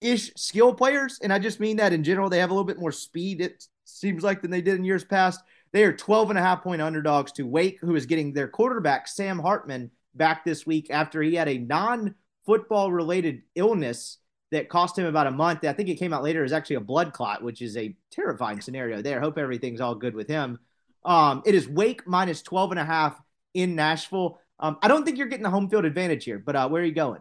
ish skill players, and I just mean that in general. They have a little bit more speed, it seems like, than they did in years past. They are 12 and a half point underdogs to Wake, who is getting their quarterback, Sam Hartman, back this week after he had a non football related illness that cost him about a month. I think it came out later is actually a blood clot, which is a terrifying scenario there. Hope everything's all good with him. Um, it is Wake minus 12 and a half in Nashville. Um, I don't think you're getting the home field advantage here, but uh, where are you going?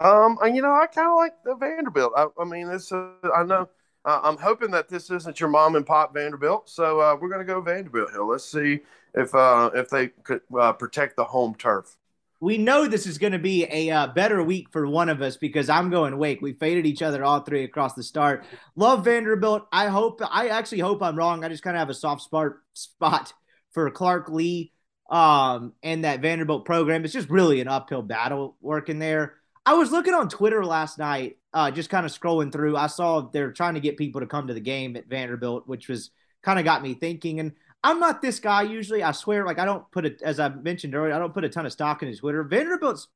Um, and you know, I kind of like the Vanderbilt. I, I mean, it's, uh, I know, uh, I'm hoping that this isn't your mom and pop Vanderbilt. So uh, we're going to go Vanderbilt Hill. Let's see if, uh, if they could uh, protect the home turf we know this is going to be a uh, better week for one of us because I'm going Wake. We faded each other all three across the start. Love Vanderbilt. I hope. I actually hope I'm wrong. I just kind of have a soft spot spot for Clark Lea um, and that Vanderbilt program. It's just really an uphill battle working there. I was looking on Twitter last night, uh, just kind of scrolling through. I saw they're trying to get people to come to the game at Vanderbilt, which was kind of got me thinking. And I'm not this guy usually. I swear, like I don't put it as I mentioned earlier, I don't put a ton of stock in his Twitter. Vanderbilt's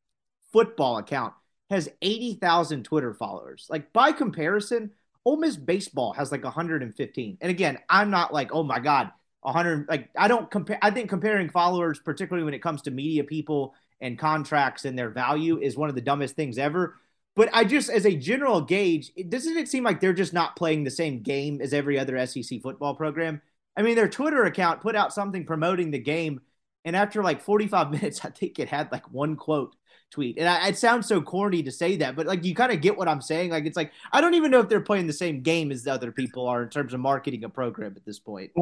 football account has 80,000 Twitter followers. Like by comparison, Ole Miss baseball has like 115. And again, I'm not like, oh my God, 100. Like I don't compare. I think comparing followers, particularly when it comes to media people and contracts and their value, is one of the dumbest things ever. But I just, as a general gauge, doesn't it seem like they're just not playing the same game as every other SEC football program. I mean, their Twitter account put out something promoting the game, and after like 45 minutes, I think it had like one quote tweet. And I, it sounds so corny to say that, but like you kind of get what I'm saying. Like it's like I don't even know if they're playing the same game as the other people are in terms of marketing a program at this point.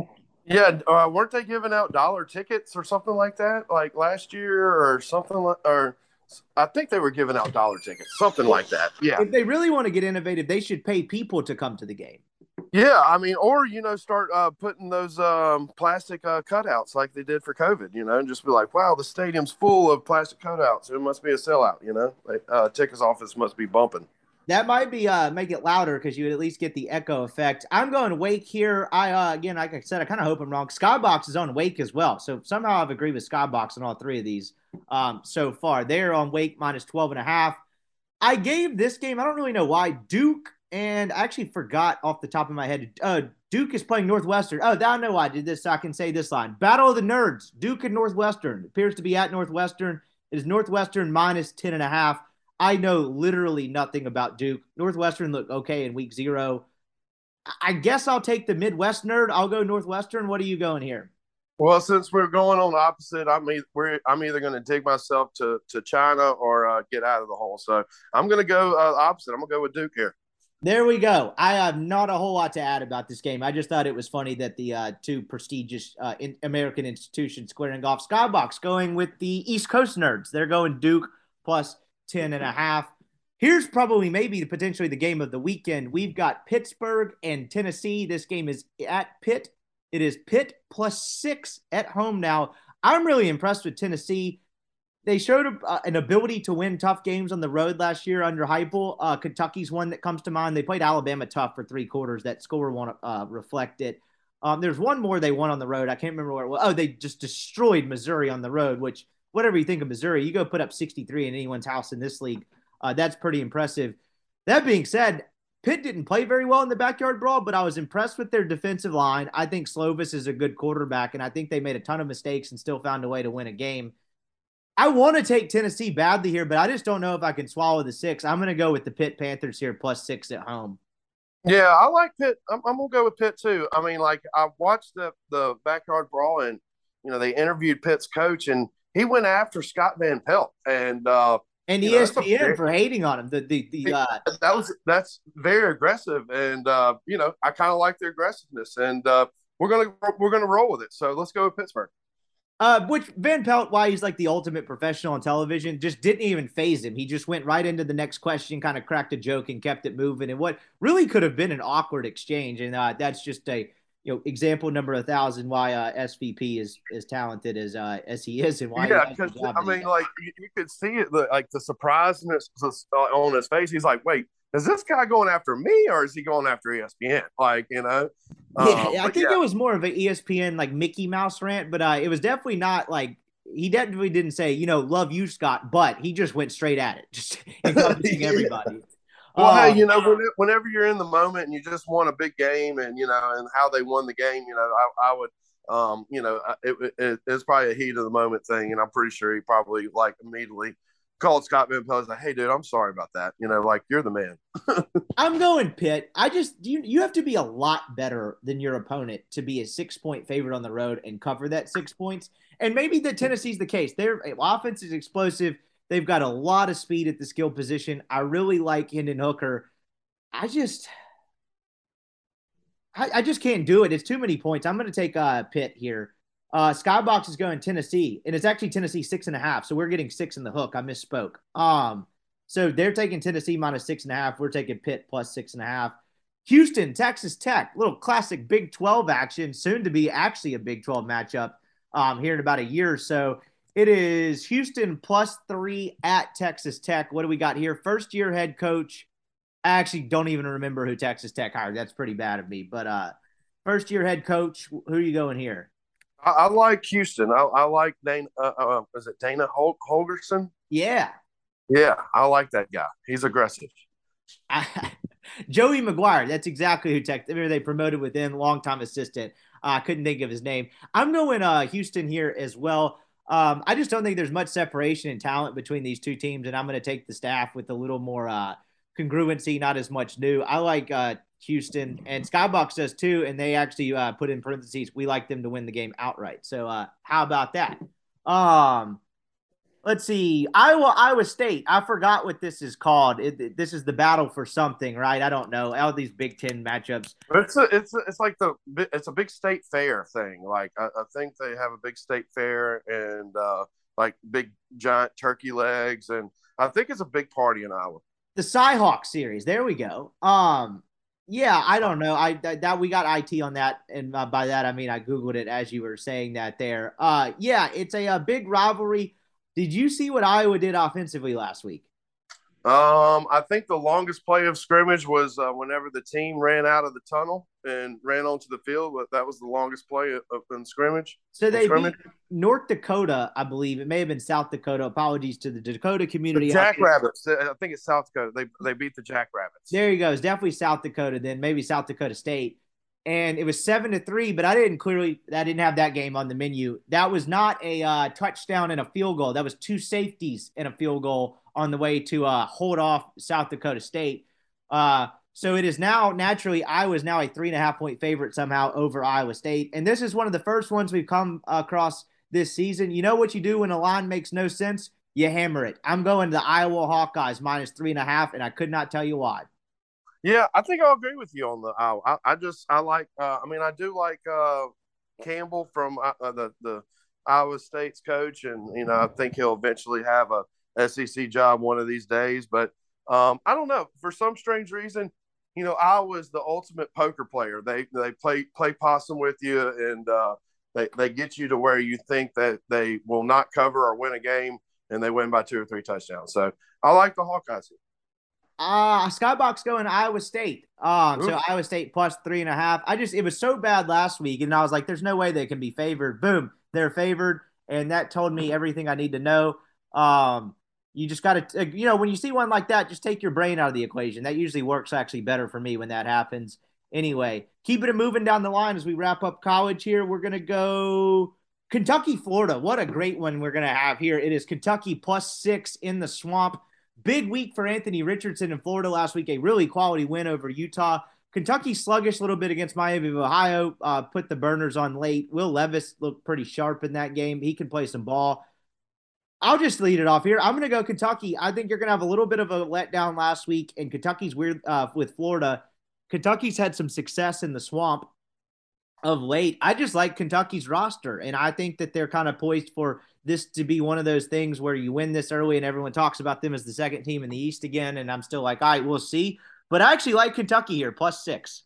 Yeah, uh, weren't they giving out dollar tickets or something like that, like last year or something, like, or I think they were giving out dollar tickets, something like that. Yeah. If they really want to get innovative, they should pay people to come to the game. Yeah, I mean, or you know, start uh, putting those um, plastic uh, cutouts like they did for COVID. You know, and just be like, "Wow, the stadium's full of plastic cutouts. It must be a sellout." You know, like, uh, tickets office must be bumping. That might be uh make it louder because you would at least get the echo effect. I'm going Wake here. I uh again, like I said, I kind of hope I'm wrong. Skybox is on Wake as well. So somehow I've agreed with Skybox on all three of these um so far. They're on Wake minus 12 and a half. I gave this game, I don't really know why, Duke, and I actually forgot off the top of my head. Uh Duke is playing Northwestern. Oh, I know why I did this. So I can say this line. Battle of the Nerds. Duke and Northwestern. appears to be at Northwestern. It is Northwestern minus 10 and a half. I know literally nothing about Duke. Northwestern looked okay in week zero. I guess I'll take the Midwest nerd. I'll go Northwestern. What are you going here? Well, since we're going on opposite, I'm either, I'm either going to dig myself to, to China or uh, get out of the hole. So I'm going to go uh, opposite. I'm going to go with Duke here. There we go. I have not a whole lot to add about this game. I just thought it was funny that the uh, two prestigious uh, in American institutions squaring off Skybox going with the East Coast nerds. They're going Duke plus 10 and a half. Here's probably maybe potentially the game of the weekend. We've got Pittsburgh and Tennessee. This game is at Pitt. It is Pitt plus six at home now. I'm really impressed with Tennessee. They showed a, uh, an ability to win tough games on the road last year under Heupel. Uh, Kentucky's one that comes to mind. They played Alabama tough for three quarters. That score won't uh, reflect it. Um, there's one more they won on the road. I can't remember where it was. Oh, they just destroyed Missouri on the road, which – whatever you think of Missouri, you go put up 63 in anyone's house in this league. Uh, that's pretty impressive. That being said, Pitt didn't play very well in the backyard brawl, but I was impressed with their defensive line. I think Slovis is a good quarterback, and I think they made a ton of mistakes and still found a way to win a game. I want to take Tennessee badly here, but I just don't know if I can swallow the six. I'm going to go with the Pitt Panthers here plus six at home. Yeah, I like Pitt. I'm, I'm, gonna go with Pitt too. I mean, like I watched the the backyard brawl, and you know they interviewed Pitt's coach, and he went after Scott Van Pelt and uh, and ESPN know, for hating on him. The the, the uh, that was that's very aggressive, and uh, you know I kind of like the aggressiveness, and uh, we're gonna we're gonna roll with it. So let's go with Pittsburgh. Uh, which Van Pelt, why he's like the ultimate professional on television, just didn't even faze him. He just went right into the next question, kind of cracked a joke and kept it moving. And what really could have been an awkward exchange, and uh, that's just a you know, example number a thousand why uh, SVP is as talented as uh, as he is, and why. Yeah, because I mean, like you, you, could see it, like the surprise on his face. He's like, "Wait, is this guy going after me, or is he going after ESPN?" Like, you know. Um, yeah, I think yeah. it was more of an ESPN like Mickey Mouse rant, but uh, it was definitely not like he definitely didn't say, you know, love you, Scott, but he just went straight at it, just encompassing everybody. Well, hey, you know, whenever you're in the moment and you just won a big game, and you know, and how they won the game, you know, I, I would, um, you know, it, it, it's probably a heat of the moment thing, and I'm pretty sure he probably like immediately called Scott Van Pelt. Like, hey, dude, I'm sorry about that. You know, like you're the man. I'm going Pitt. I just you you have to be a lot better than your opponent to be a six point favorite on the road and cover that six points. And maybe the Tennessee's the case. Their offense is explosive. They've got a lot of speed at the skill position. I really like Hendon Hooker. I just, I, I just can't do it. It's too many points. I'm going to take uh, Pitt here. Uh, Skybox is going Tennessee, and it's actually Tennessee six and a half. So we're getting six in the hook. I misspoke. Um, so they're taking Tennessee minus six and a half. We're taking Pitt plus six and a half. Houston, Texas Tech, little classic Big 12 action, soon to be actually a Big 12 matchup um, here in about a year or so. It is Houston plus three at Texas Tech. What do we got here? First year head coach. I actually don't even remember who Texas Tech hired. That's pretty bad of me. But uh, first year head coach. Who are you going here? I, I like Houston. I, I like Dana. Uh, uh, is it Dana Hol- Holgorsen? Yeah. Yeah, I like that guy. He's aggressive. Joey McGuire. That's exactly who Tech. Remember they promoted within longtime assistant. I uh, couldn't think of his name. I'm going uh, Houston here as well. Um, I just don't think there's much separation in talent between these two teams, and I'm going to take the staff with a little more uh, congruency, not as much new. I like uh, Houston, and Skybox does too, and they actually uh, put in parentheses, we like them to win the game outright. So uh, how about that? Um, let's see iowa iowa state i forgot what this is called it, this is the battle for something right i don't know all these big ten matchups it's a, it's a, it's like the it's a big state fair thing like I, I, think they have a big state fair and uh like big giant turkey legs, and I think it's a big party in Iowa. The Cyhawk series. There we go. Um, yeah, I don't know. I that, that we got IT on that, and uh, by that I mean I googled it as you were saying that there. Uh, yeah, it's a, a big rivalry. Did you see what Iowa did offensively last week? Um, I think the longest play of scrimmage was uh, whenever the team ran out of the tunnel and ran onto the field. But that was the longest play of, of in scrimmage. So they scrimmage. beat North Dakota, I believe. It may have been South Dakota. Apologies to the Dakota community. The Jackrabbits. I think it's South Dakota. They they beat the Jackrabbits. There you go. It's definitely South Dakota. Then maybe South Dakota State. And it was seven to three, but I didn't clearly. I didn't have that game on the menu. That was not a uh, touchdown and a field goal. That was two safeties and a field goal on the way to uh, hold off South Dakota State. Uh, so it is now naturally Iowa is now a three and a half point favorite somehow over Iowa State, and this is one of the first ones we've come across this season. You know what you do when a line makes no sense? You hammer it. I'm going to the Iowa Hawkeyes minus three and a half, and I could not tell you why. Yeah, I think I'll agree with you on the Iowa. I, I just I like. Uh, I mean, I do like uh, Campbell from uh, the the Iowa State's coach, and you know I think he'll eventually have a SEC job one of these days. But um, I don't know for some strange reason, you know, Iowa is the ultimate poker player. They they play play possum with you, and uh, they they get you to where you think that they will not cover or win a game, and they win by two or three touchdowns. So I like the Hawkeyes. Here. Uh Skybox going Iowa State. Um, so Iowa State plus three and a half. I just it was so bad last week, and I was like, "There's no way they can be favored." Boom, they're favored, and that told me everything I need to know. Um, you just got to, you know, when you see one like that, just take your brain out of the equation. That usually works actually better for me when that happens. Anyway, keeping it moving down the line as we wrap up college here. We're gonna go Kentucky, Florida. What a great one we're gonna have here. It is Kentucky plus six in the swamp. Big week for Anthony Richardson in Florida last week. A really quality win over Utah. Kentucky sluggish a little bit against Miami of Ohio. Uh, put the burners on late. Will Levis looked pretty sharp in that game. He can play some ball. I'll just lead it off here. I'm going to go Kentucky. I think you're going to have a little bit of a letdown last week, and Kentucky's weird uh, with Florida. Kentucky's had some success in the swamp of late. I just like Kentucky's roster, and I think that they're kind of poised for this to be one of those things where you win this early and everyone talks about them as the second team in the East again. And I'm still like, all right, we'll see. But I actually like Kentucky here, plus six.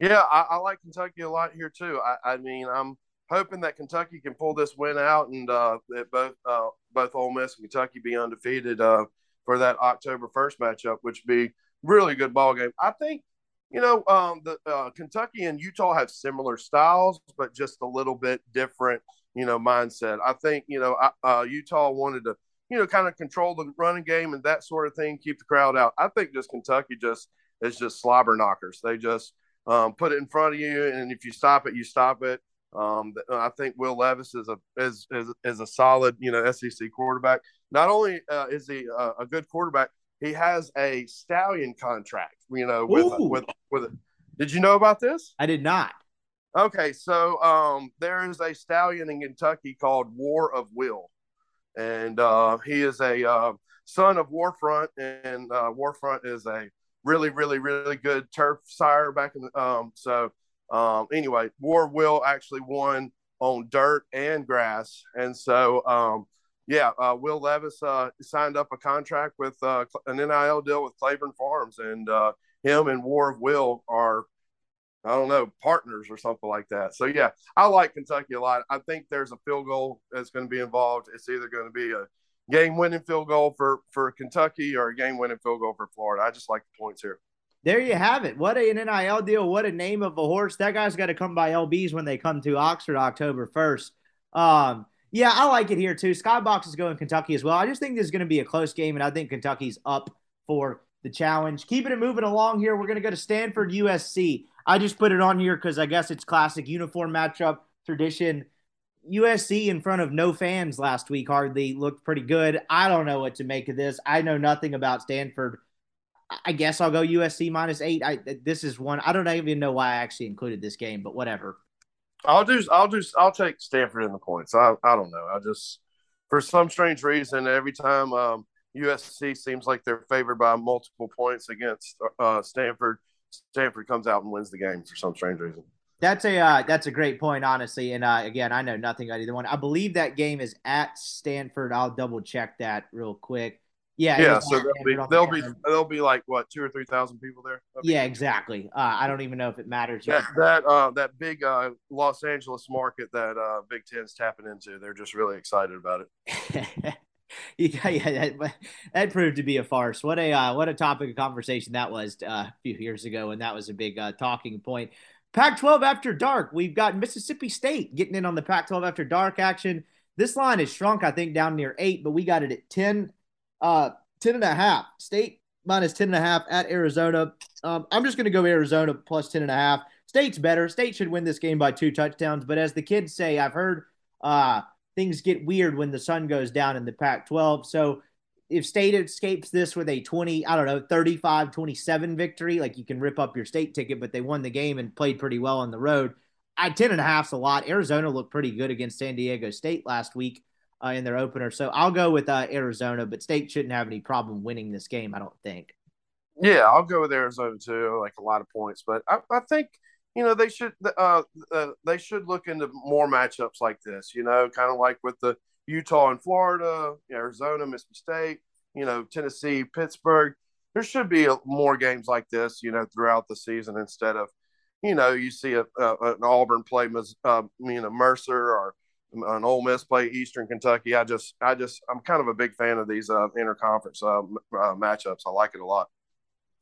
Yeah, I, I like Kentucky a lot here too. I, I, mean, I'm hoping that Kentucky can pull this win out and uh, that both uh, both Ole Miss and Kentucky be undefeated uh, for that October first matchup, which would be really good ball game. I think you know um, the uh, Kentucky and Utah have similar styles, but just a little bit different you know, mindset. I think, you know, uh, Utah wanted to, you know, kind of control the running game and that sort of thing, keep the crowd out. I think just Kentucky just is just slobber knockers. They just um, put it in front of you, and if you stop it, you stop it. Um, I think Will Levis is a is, is, is a solid, you know, SEC quarterback. Not only uh, is he uh, a good quarterback, he has a stallion contract. You know, with Ooh. with with. Did you know about this? I did not. Okay, so um, there is a stallion in Kentucky called War of Will, and uh, he is a uh, son of War Front, and uh, War Front is a really, really, really good turf sire back in. The, um, so um, anyway, War Will actually won on dirt and grass, and so um, yeah, uh, Will Levis uh, signed up a contract with uh, an NIL deal with Claiborne Farms, and uh, him and War of Will are I don't know, partners or something like that. So yeah, I like Kentucky a lot. I think there's a field goal that's going to be involved. It's either going to be a game winning field goal for for Kentucky or a game winning field goal for Florida. I just like the points here. There you have it. What an NIL deal. What a name of a horse. That guy's got to come by LBs when they come to Oxford October 1st. Um, yeah, I like it here too. Skybox is going Kentucky as well. I just think this is going to be a close game, and I think Kentucky's up for the challenge. Keeping it moving along here, we're going to go to Stanford USC. I just put it on here because I guess it's classic uniform matchup tradition. USC in front of no fans last week hardly looked pretty good. I don't know what to make of this. I know nothing about Stanford. I guess I'll go USC minus eight. I this is one I don't even know why I actually included this game, but whatever. I'll do I'll do I'll take Stanford in the points. I I don't know. I just for some strange reason every time um, USC seems like they're favored by multiple points against uh, Stanford Stanford comes out and wins the game for some strange reason. That's a uh, that's a great point, honestly. And uh, again, I know nothing about either one. I believe that game is at Stanford. I'll double check that real quick. Yeah, yeah. So there'll be there'll be there'll be like what two or three thousand people there. yeah, exactly. Uh, I don't even know if it matters. That that uh, that big uh, Los Angeles market that uh, Big Ten's tapping into, they're just really excited about it. yeah, yeah that, that, proved to be a farce. What a uh, what a topic of conversation that was uh, a few years ago, and that was a big uh, talking point. Pac-12 after dark. We've got Mississippi State getting in on the Pac-12 after dark action. This line has shrunk, I think, down near eight, but we got it at 10, uh, 10 and a half. State minus 10 and a half at Arizona. Um, I'm just going to go Arizona plus 10 and a half. State's better. State should win this game by two touchdowns. But as the kids say, I've heard uh, things get weird when the sun goes down in the Pac 12. So if state escapes this with a 20 i don't know 35 27 victory like you can rip up your state ticket but they won the game and played pretty well on the road i 10 and a half's a lot arizona looked pretty good against san diego state last week uh, in their opener so i'll go with uh, arizona but state shouldn't have any problem winning this game i don't think yeah i'll go with arizona too like a lot of points but i, I think you know they should uh, uh, they should look into more matchups like this you know kind of like with the Utah and Florida, Arizona, Mississippi State, you know, Tennessee, Pittsburgh. There should be a, more games like this, you know, throughout the season instead of, you know, you see a, a an Auburn play, uh, you know, Mercer or an Ole Miss play Eastern Kentucky. I just, I just, I'm kind of a big fan of these uh, interconference uh, uh, matchups. I like it a lot.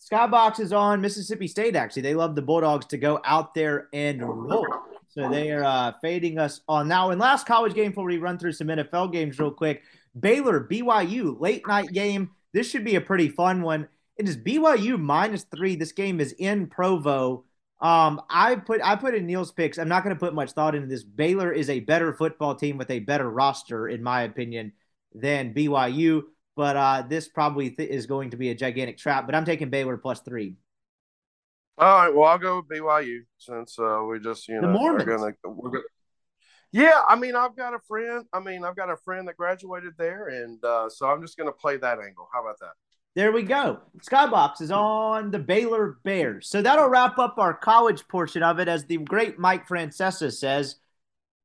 Skybox is on Mississippi State. Actually, they love the Bulldogs to go out there and roll. So they are uh, fading us on now. In last college game, before we run through some NFL games real quick, Baylor BYU late night game. This should be a pretty fun one. It is BYU minus three. This game is in Provo. Um, I put I put in Neil's picks. I'm not going to put much thought into this. Baylor is a better football team with a better roster, in my opinion, than BYU. But uh, this probably th- is going to be a gigantic trap. But I'm taking Baylor plus three. All right. Well, I'll go with BYU since uh, we just you know gonna we're gonna. Yeah, I mean, I've got a friend. I mean, I've got a friend that graduated there, and uh, so I'm just gonna play that angle. How about that? There we go. Skybox is on the Baylor Bears. So that'll wrap up our college portion of it, as the great Mike Francesa says,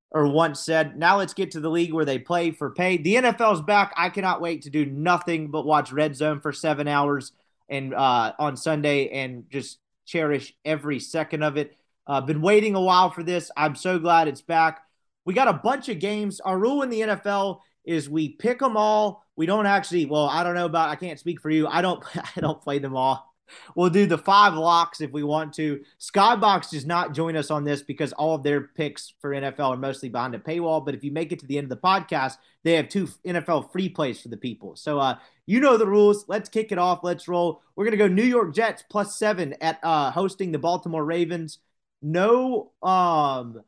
or once said. Now let's get to the league where they play for pay. The NFL's back. I cannot wait to do nothing but watch Red Zone for seven hours and uh, on Sunday and just cherish every second of it. Uh, been waiting a while for this. I'm so glad it's back. We got a bunch of games. Our rule in the NFL is we pick them all. We don't actually. Well, I don't know about. I can't speak for you. I don't. I don't play them all. We'll do the five locks if we want to. Skybox does not join us on this because all of their picks for NFL are mostly behind a paywall. But if you make it to the end of the podcast, they have two NFL free plays for the people. So uh, you know the rules. Let's kick it off. Let's roll. We're gonna go New York Jets plus seven at uh, hosting the Baltimore Ravens. No, um,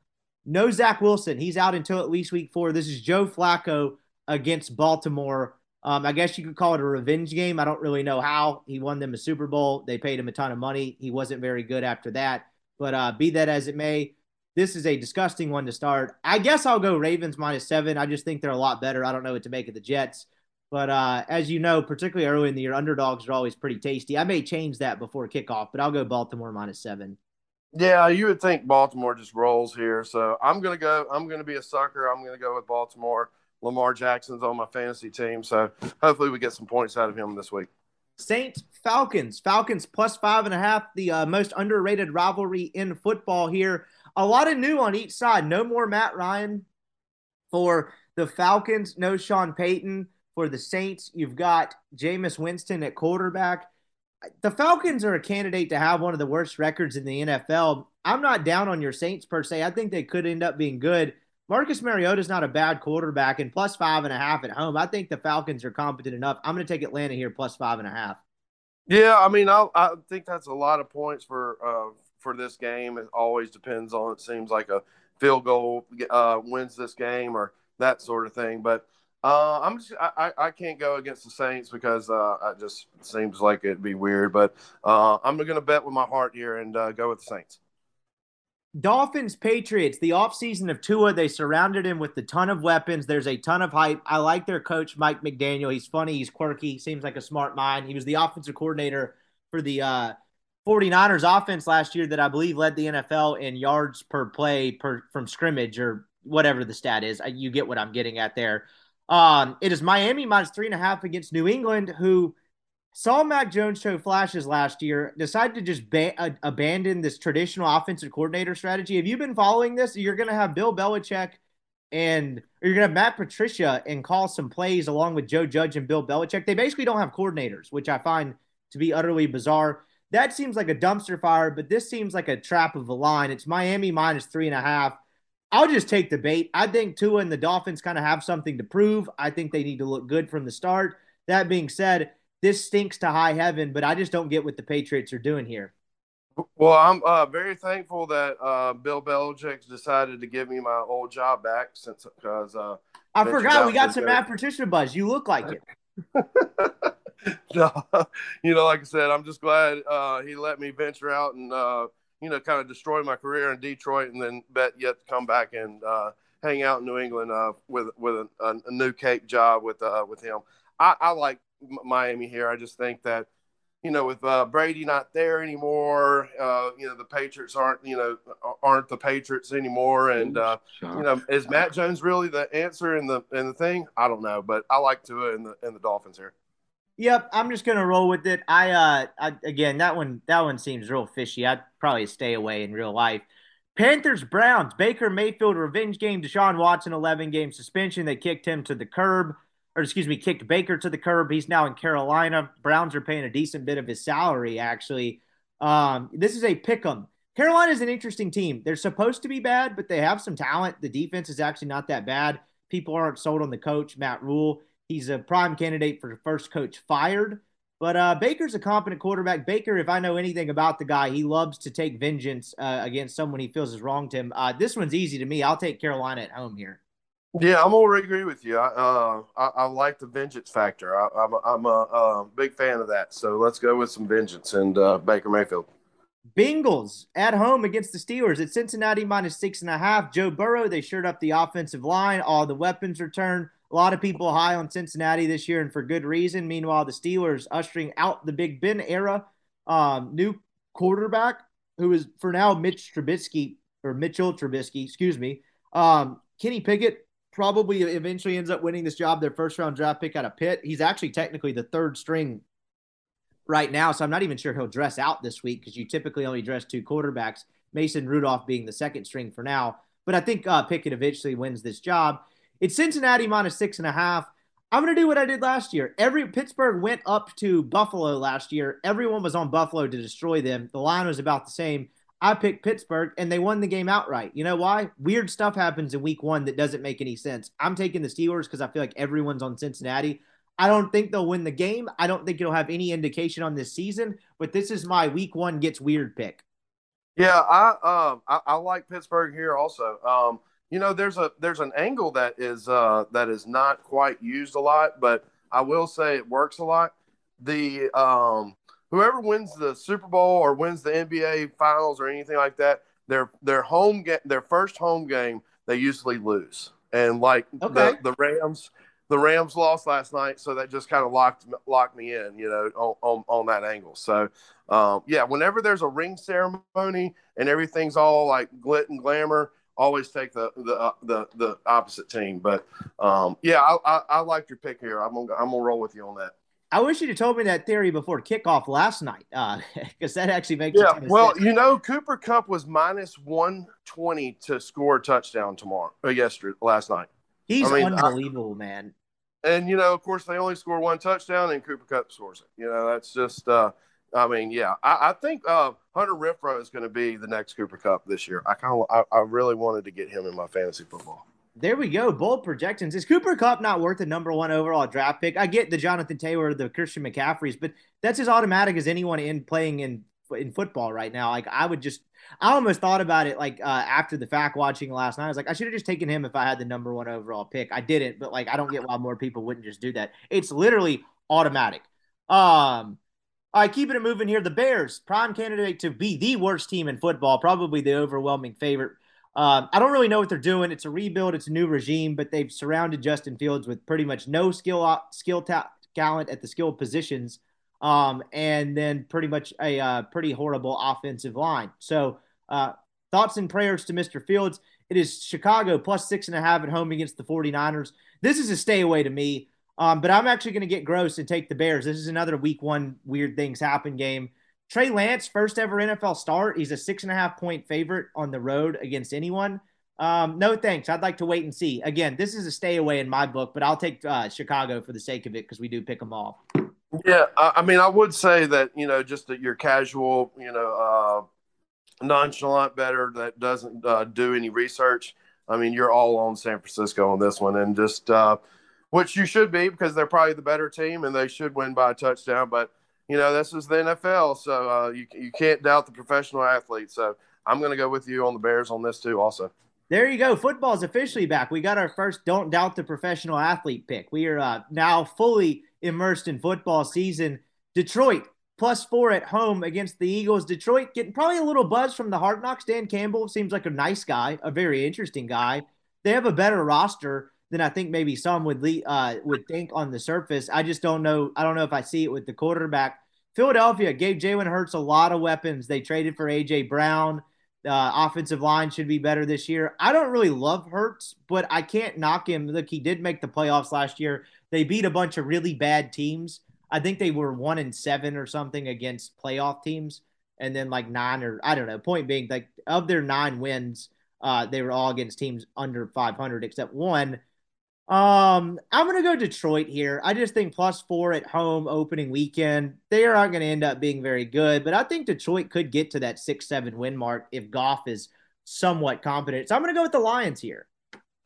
no Zach Wilson. He's out until at least week four. This is Joe Flacco against Baltimore. Um, I guess you could call it a revenge game. I don't really know how. He won them a Super Bowl. They paid him a ton of money. He wasn't very good after that. But uh, be that as it may, this is a disgusting one to start. I guess I'll go Ravens minus seven. I just think they're a lot better. I don't know what to make of the Jets. But uh, as you know, particularly early in the year, underdogs are always pretty tasty. I may change that before kickoff, but I'll go Baltimore minus seven. Yeah, you would think Baltimore just rolls here. So I'm gonna go. I'm gonna be a sucker. I'm gonna go with Baltimore. Lamar Jackson's on my fantasy team, so hopefully we get some points out of him this week. Saints Falcons. Falcons plus five and a half, the uh, most underrated rivalry in football here. A lot of new on each side. No more Matt Ryan for the Falcons. No Sean Payton for the Saints. You've got Jameis Winston at quarterback. The Falcons are a candidate to have one of the worst records in the NFL. I'm not down on your Saints per se. I think they could end up being good. Marcus Mariota is not a bad quarterback, and plus five and a half at home. I think the Falcons are competent enough. I'm going to take Atlanta here plus five and a half. Yeah, I mean, I, I think that's a lot of points for uh, for this game. It always depends on. It seems like a field goal uh, wins this game or that sort of thing. But uh, I'm just I, I can't go against the Saints because uh, it just seems like it'd be weird. But uh, I'm going to bet with my heart here and uh, go with the Saints. Dolphins, Patriots, the offseason of Tua, they surrounded him with a ton of weapons. There's a ton of hype. I like their coach, Mike McDaniel. He's funny, he's quirky, seems like a smart mind. He was the offensive coordinator for the uh, 49ers offense last year that I believe led the NFL in yards per play per from scrimmage or whatever the stat is. You get what I'm getting at there. Um, it is Miami minus three and a half against New England, who saw Mac Jones show flashes last year, decided to just ba- abandon this traditional offensive coordinator strategy. Have you been following this? You're going to have Bill Belichick and you're going to have Matt Patricia and call some plays along with Joe Judge and Bill Belichick. They basically don't have coordinators, which I find to be utterly bizarre. That seems like a dumpster fire, but this seems like a trap of a line. It's Miami minus three and a half. I'll just take the bait. I think Tua and the Dolphins kind of have something to prove. I think they need to look good from the start. That being said, this stinks to high heaven, but I just don't get what the Patriots are doing here. Well, I'm uh, very thankful that uh, Bill Belichick decided to give me my old job back since because uh, I forgot we got some Matt Patricia buzz. You look like it. no, you know, like I said, I'm just glad uh, he let me venture out and uh, you know kind of destroy my career in Detroit, and then bet yet to come back and uh, hang out in New England with with a, a, new Cape job with with him. I, I like Miami here. I just think that you know, with uh, Brady not there anymore, uh, you know, the Patriots aren't, you know, aren't the Patriots anymore. And uh, you know, is Matt Jones really the answer in the in the thing? I don't know, but I like Tua and the and the Dolphins here. Yep, I'm just gonna roll with it. I, uh, I again, that one that one seems real fishy. I'd probably stay away in real life. Panthers Browns Baker Mayfield revenge game. Deshaun Watson 11 game suspension. They kicked him to the curb or excuse me, kicked Baker to the curb. He's now in Carolina. Browns are paying a decent bit of his salary, actually. Um, this is a pick 'em. Carolina is an interesting team. They're supposed to be bad, but they have some talent. The defense is actually not that bad. People aren't sold on the coach, Matt Rhule. He's a prime candidate for first coach fired. But uh, Baker's a competent quarterback. Baker, if I know anything about the guy, he loves to take vengeance uh, against someone he feels is wronged him. Uh, this one's easy to me. I'll take Carolina at home here. Yeah, I'm gonna agree with you. I uh, I, I like the vengeance factor. I, am a, I'm a, a, big fan of that. So let's go with some vengeance and uh, Baker Mayfield. Bengals at home against the Steelers at Cincinnati minus six and a half. Joe Burrow, they shirt up the offensive line. All the weapons return. A lot of people high on Cincinnati this year, and for good reason. Meanwhile, the Steelers ushering out the Big Ben era. Um, new quarterback who is for now Mitch Trubisky or Mitchell Trubisky, excuse me. Um, Kenny Pickett probably eventually ends up winning this job, their first round draft pick out of Pitt. He's actually technically the third string right now, so I'm not even sure he'll dress out this week because you typically only dress two quarterbacks. Mason Rudolph being the second string for now, but I think uh, Pickett eventually wins this job. It's Cincinnati minus six and a half. I'm going to do what I did last year. Every Pittsburgh went up to Buffalo last year. Everyone was on Buffalo to destroy them. The line was about the same. I picked Pittsburgh and they won the game outright. You know why? Weird stuff happens in week one that doesn't make any sense. I'm taking the Steelers because I feel like everyone's on Cincinnati. I don't think they'll win the game. I don't think it'll have any indication on this season, but this is my week one gets weird pick. Yeah, I um I, I like Pittsburgh here also. Um, you know, there's a there's an angle that is uh that is not quite used a lot, but I will say it works a lot. The um whoever wins the Super Bowl or wins the NBA Finals or anything like that, their their home get their first home game they usually lose. And like okay. the the Rams, the Rams lost last night, so that just kind of locked locked me in, you know, on on, on that angle. So, um, yeah, whenever there's a ring ceremony and everything's all like glit and glamour, always take the the uh, the, the opposite team. But um, yeah, I, I, I like your pick here. I'm gonna I'm gonna roll with you on that. I wish you'd have told me that theory before kickoff last night, because uh, that actually makes yeah. Well, sense. you know, Cooper Kupp was minus one twenty to score a touchdown tomorrow, or uh, yesterday, last night. He's I mean, unbelievable, I, man. And you know, of course, they only score one touchdown, and Cooper Kupp scores it. You know, that's just. Uh, I mean, yeah, I, I think uh, Hunter Renfrow is going to be the next Cooper Kupp this year. I kind of, I, I really wanted to get him in my fantasy football. There we go. Bold projections. Is Cooper Kupp not worth the number one overall draft pick? I get the Jonathan Taylor, the Christian McCaffreys, but that's as automatic as anyone in playing in in football right now. Like I would just, I almost thought about it like uh, after the fact watching last night. I was like, I should have just taken him if I had the number one overall pick. I didn't, but like I don't get why more people wouldn't just do that. It's literally automatic. Um, all right, keeping it moving here. The Bears, prime candidate to be the worst team in football, probably the overwhelming favorite um, I don't really know what they're doing. It's a rebuild. It's a new regime, but they've surrounded Justin Fields with pretty much no skill skill ta- talent at the skill positions. um, and then pretty much a uh, pretty horrible offensive line. So, uh, thoughts and prayers to Mr. Fields. It is Chicago plus six and a half at home against the 49ers. This is a stay away to me, um, but I'm actually going to get gross and take the Bears. This is another week one weird things happen game. Trey Lance, first ever NFL start. He's a six and a half point favorite on the road against anyone. Um, no thanks. I'd like to wait and see. Again, this is a stay away in my book, but I'll take uh, Chicago for the sake of it because we do pick them off. Yeah, I mean, I would say that you know, just that your casual, you know, uh, nonchalant better that doesn't uh, do any research. I mean, you're all on San Francisco on this one, and just uh, which you should be because they're probably the better team and they should win by a touchdown. But you know, this is the NFL, so uh, you you can't doubt the professional athlete. So I'm going to go with you on the Bears on this too, also. There you go. Football is officially back. We got our first "Don't Doubt the Professional Athlete" pick. We are uh, now fully immersed in football season. Detroit plus four at home against the Eagles. Detroit getting probably a little buzz from the Hard Knocks. Dan Campbell seems like a nice guy, a very interesting guy. They have a better roster than I think maybe some would le- uh, would think on the surface. I just don't know. I don't know if I see it with the quarterback. Philadelphia gave Jalen Hurts a lot of weapons. They traded for AJ Brown. Uh, offensive line should be better this year. I don't really love Hurts, but I can't knock him. Look, he did make the playoffs last year. They beat a bunch of really bad teams. I think they were one and seven or something against playoff teams, and then like nine or I don't know. Point being, like of their nine wins, uh, they were all against teams under 500 except one. Um, I'm gonna go Detroit here. I just think plus four at home opening weekend. They aren't gonna end up being very good, but I think Detroit could get to that six seven win mark if Goff is somewhat competent. So I'm gonna go with the Lions here.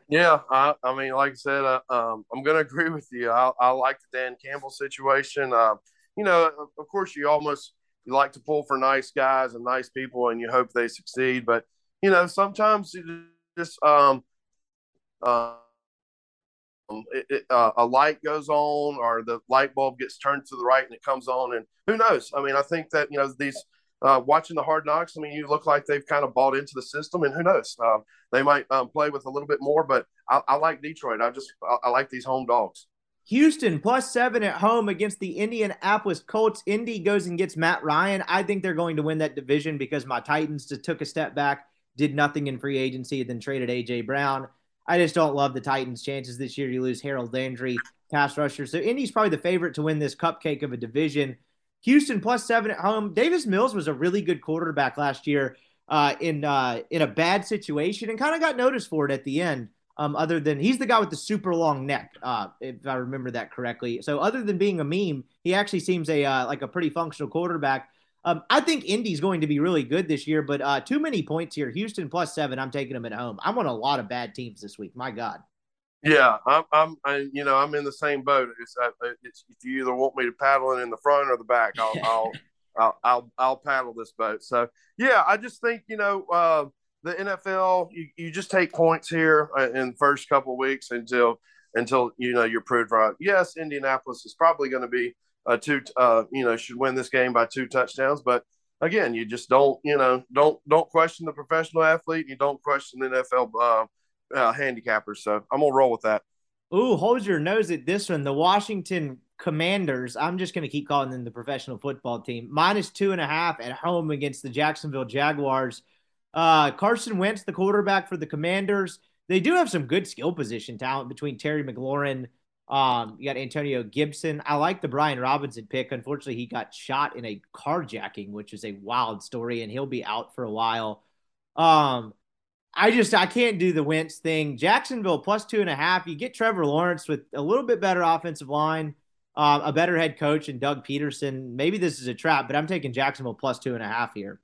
Yeah, I, I mean, like I said, uh, um, I'm going to agree with you. I, I, like the Dan Campbell situation. Uh, you know, of course, you almost you like to pull for nice guys and nice people, and you hope they succeed. But you know, sometimes you just um, uh, it, it, uh, a light goes on or the light bulb gets turned to the right and it comes on and who knows? I mean i think that you know these uh, watching the hard knocks i mean you look like they've kind of bought into the system and who knows? Um, they might um, play with a little bit more but i, I like detroit. I just I, I, like these home dogs. Houston plus seven at home against the indianapolis colts. Indy goes and gets matt ryan. I think they're going to win that division because my titans just took a step back did nothing in free agency then traded aj brown I just don't love the Titans' chances this year. You lose Harold Landry, pass rusher. So Indy's probably the favorite to win this cupcake of a division. Houston plus seven at home. Davis Mills was a really good quarterback last year uh, in uh, in a bad situation and kind of got noticed for it at the end. Um, other than he's the guy with the super long neck, uh, if I remember that correctly. So other than being a meme, he actually seems a uh, like a pretty functional quarterback. Um, I think Indy's going to be really good this year, but uh, too many points here. Houston plus seven. I'm taking them at home. I'm on a lot of bad teams this week. My God. Yeah, I'm. I'm. I, you know, I'm in the same boat. It's, uh, it's if you either want me to paddle it in the front or the back, I'll, I'll, I'll, I'll, I'll, paddle this boat. So yeah, I just think you know uh, the NFL. You, you just take points here uh, in the first couple of weeks until until you know you're proved right. Yes, Indianapolis is probably going to be uh, two, uh, you know, should win this game by two touchdowns. But again, you just don't, you know, don't don't question the professional athlete. You don't question the NFL uh, uh, handicappers. So I'm gonna roll with that. Ooh, hold your nose at this one. The Washington Commanders. I'm just gonna keep calling them the professional football team. Minus two and a half at home against the Jacksonville Jaguars. Uh, Carson Wentz, the quarterback for the Commanders. They do have some good skill position talent between Terry McLaurin um, you got Antonio Gibson. I like the Brian Robinson pick. Unfortunately, he got shot in a carjacking, which is a wild story, and he'll be out for a while. Um, I just I can't do the Wentz thing. Jacksonville plus two and a half. You get Trevor Lawrence with a little bit better offensive line, um, a better head coach, and Doug Pederson. Maybe this is a trap, but I'm taking Jacksonville plus two and a half here.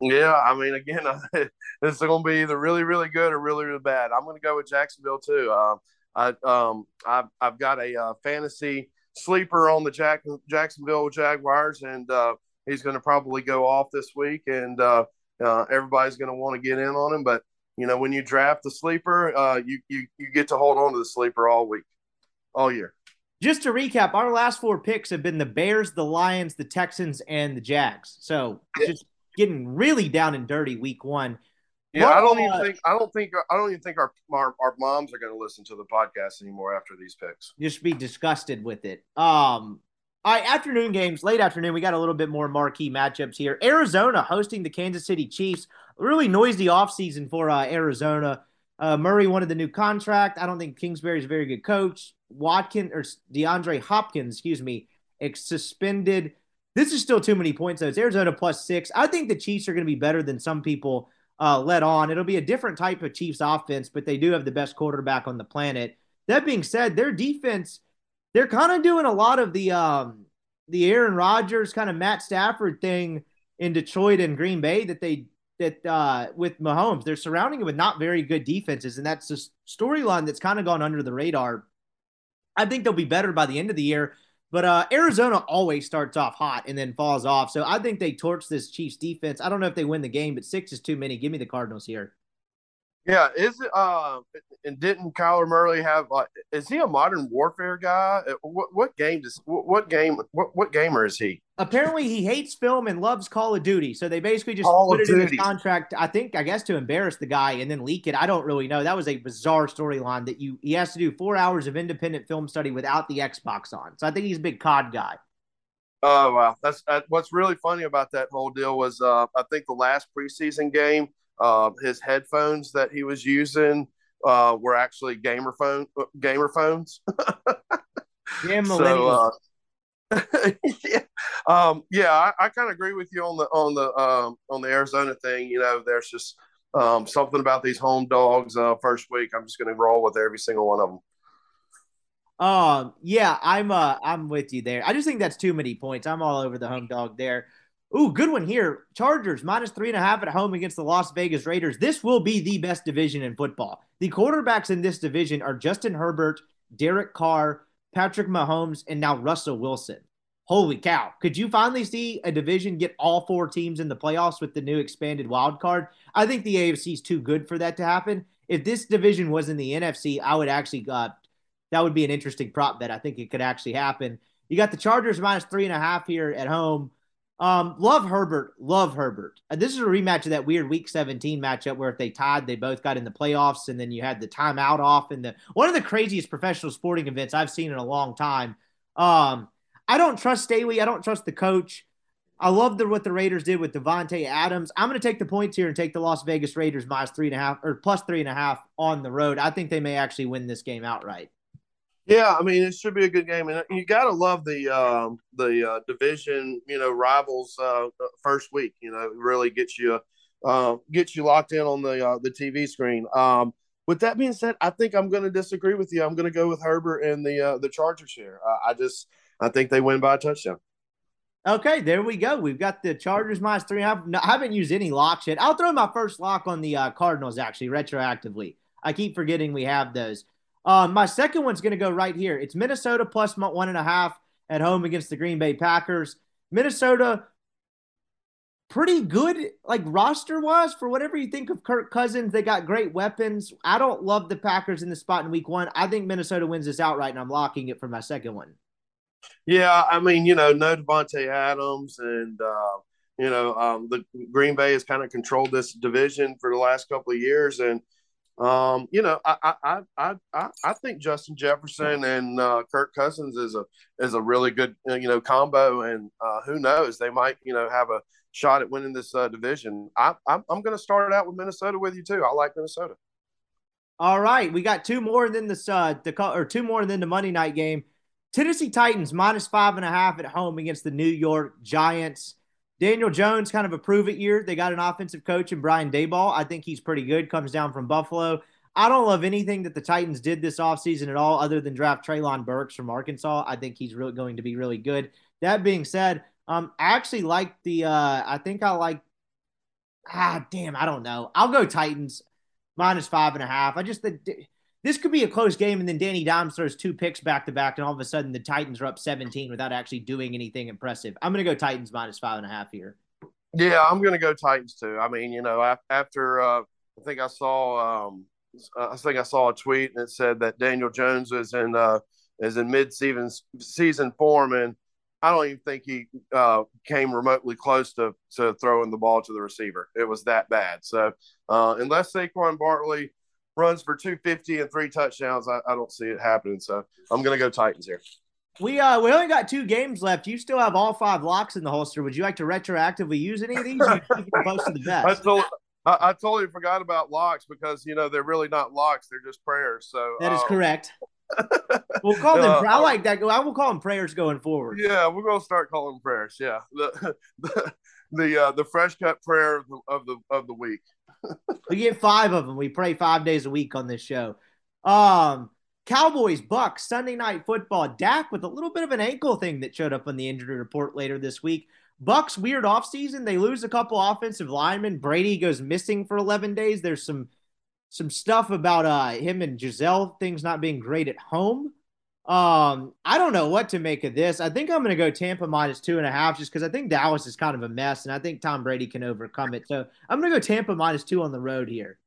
Yeah, I mean, again, this is going to be either really, really good or really, really bad. I'm going to go with Jacksonville too. Um, I um I've I've got a uh, fantasy sleeper on the Jack Jacksonville Jaguars, and uh, he's going to probably go off this week, and uh, uh everybody's going to want to get in on him. But you know, when you draft the sleeper, uh, you you you get to hold on to the sleeper all week, all year. Just to recap, our last four picks have been the Bears, the Lions, the Texans, and the Jags. So just getting really down and dirty week one. Yeah, I don't even think I don't think I don't even think our our, our moms are going to listen to the podcast anymore after these picks. Just be disgusted with it. Um, All right, afternoon games, late afternoon. We got a little bit more marquee matchups here. Arizona hosting the Kansas City Chiefs. Really noisy offseason for uh, Arizona. Uh, Murray wanted the new contract. I don't think Kingsbury's a very good coach. Watkins or DeAndre Hopkins, excuse me, suspended. This is still too many points, though. It's Arizona plus six. I think the Chiefs are going to be better than some people uh, let on. It'll be a different type of Chiefs offense, but they do have the best quarterback on the planet. That being said, their defense – they're kind of doing a lot of the um the Aaron Rodgers kind of Matt Stafford thing in Detroit and Green Bay that they that uh with Mahomes. They're surrounding him with not very good defenses, and that's a storyline that's kind of gone under the radar. I think they'll be better by the end of the year. But uh, Arizona always starts off hot and then falls off. So I think they torch this Chiefs defense. I don't know if they win the game, but six is too many. Give me the Cardinals here. Yeah, is it? Uh, and didn't Kyler Murray have like? Is he a modern warfare guy? What what game does what, what game what what gamer is he? Apparently, he hates film and loves Call of Duty. So they basically just Call put it Duty. in his contract. I think I guess to embarrass the guy and then leak it. I don't really know. That was a bizarre storyline that you he has to do four hours of independent film study without the Xbox on. So I think he's a big COD guy. Oh wow, that's uh, what's really funny about that whole deal was uh, I think the last preseason game uh, his headphones that he was using uh, were actually gamer phone gamer phones. yeah, so, uh, yeah, um, yeah, I, I kind of agree with you on the on the um, on the Arizona thing. You know, there's just um, something about these home dogs. Uh, first week, I'm just going to roll with every single one of them. Um, yeah, I'm uh, I'm with you there. I just think that's too many points. I'm all over the home dog there. Ooh, good one here. Chargers minus three and a half at home against the Las Vegas Raiders. This will be the best division in football. The quarterbacks in this division are Justin Herbert, Derek Carr, Patrick Mahomes, and now Russell Wilson. Holy cow. Could you finally see a division get all four teams in the playoffs with the new expanded wild card? I think the AFC is too good for that to happen. If this division was in the NFC, I would actually, uh, that would be an interesting prop bet. I think it could actually happen. You got the Chargers minus three and a half here at home. Um, love Herbert, love Herbert. This is a rematch of that weird Week 17 matchup where if they tied, they both got in the playoffs, and then you had the timeout off, and the one of the craziest professional sporting events I've seen in a long time. Um, I don't trust Staley. I don't trust the coach. I love the, what the Raiders did with Davante Adams. I'm going to take the points here and take the Las Vegas Raiders minus three and a half or plus three and a half on the road. I think they may actually win this game outright. Yeah, I mean it should be a good game, and you got to love the um, the uh, division, you know, rivals uh, first week. You know, really gets you uh, gets you locked in on the uh, the TV screen. Um, with that being said, I think I'm going to disagree with you. I'm going to go with Herbert and the uh, the Chargers here. I just I think they win by a touchdown. Okay, there we go. We've got the Chargers minus three. I haven't used any locks yet. I'll throw my first lock on the uh, Cardinals actually retroactively. I keep forgetting we have those. Um, my second one's going to go right here. It's Minnesota plus one and a half at home against the Green Bay Packers. Minnesota, pretty good, like roster wise, for whatever you think of Kirk Cousins. They got great weapons. I don't love the Packers in the spot in week one. I think Minnesota wins this outright, and I'm locking it for my second one. Yeah, I mean, you know, no Davante Adams, and uh, you know, um, the Green Bay has kind of controlled this division for the last couple of years, and um, you know, I I I I I think Justin Jefferson and uh, Kirk Cousins is a is a really good uh, you know combo, and uh, who knows they might you know have a shot at winning this uh, division. I I'm, I'm going to start it out with Minnesota with you too. I like Minnesota. All right, we got two more than the uh, the or two more than the Monday night game. Tennessee Titans minus five and a half at home against the New York Giants. Daniel Jones, kind of a prove it year. They got an offensive coach in Brian Daboll. I think he's pretty good. Comes down from Buffalo. I don't love anything that the Titans did this offseason at all, other than draft Treylon Burks from Arkansas. I think he's really going to be really good. That being said, um, I actually like the. Uh, I think I like. Ah, damn, I don't know. I'll go Titans minus five and a half. I just the this could be a close game, and then Danny Dimes throws two picks back to back, and all of a sudden the Titans are up 17 without actually doing anything impressive. I'm going to go Titans minus five and a half here. Yeah, I'm going to go Titans too. I mean, you know, after uh, I think I saw, um, I think I saw a tweet and it said that Daniel Jones is in uh, is in mid season season form, and I don't even think he uh, came remotely close to to throwing the ball to the receiver. It was that bad. So uh, unless Saquon Barkley runs for 250 and three touchdowns, I, I don't see it happening. So I'm going to go Titans here. We uh we only got two games left. You still have all five locks in the holster. Would you like to retroactively use any of these? Or you keep it close to the I told I, I totally forgot about locks because you know they're really not locks; they're just prayers. So That is um, correct. We'll call them. Uh, I like that. I will call them prayers going forward. Yeah, we're gonna start calling prayers. Yeah, the the the, uh, the fresh cut prayer of the of the, of the week. We get five of them. We pray five days a week on this show. Um, Cowboys, Bucks, Sunday night football. Dak with a little bit of an ankle thing that showed up on the injury report later this week. Bucks weird offseason. They lose a couple offensive linemen. Brady goes missing for 11 days. There's some some stuff about uh him and Gisele things not being great at home. Um, I don't know what to make of this. I think I'm gonna go Tampa minus two and a half just because I think Dallas is kind of a mess, and I think Tom Brady can overcome it. So I'm gonna go Tampa minus two on the road here.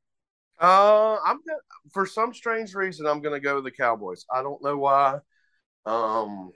Uh, I'm gonna, for some strange reason I'm gonna go with the Cowboys. I don't know why. Um,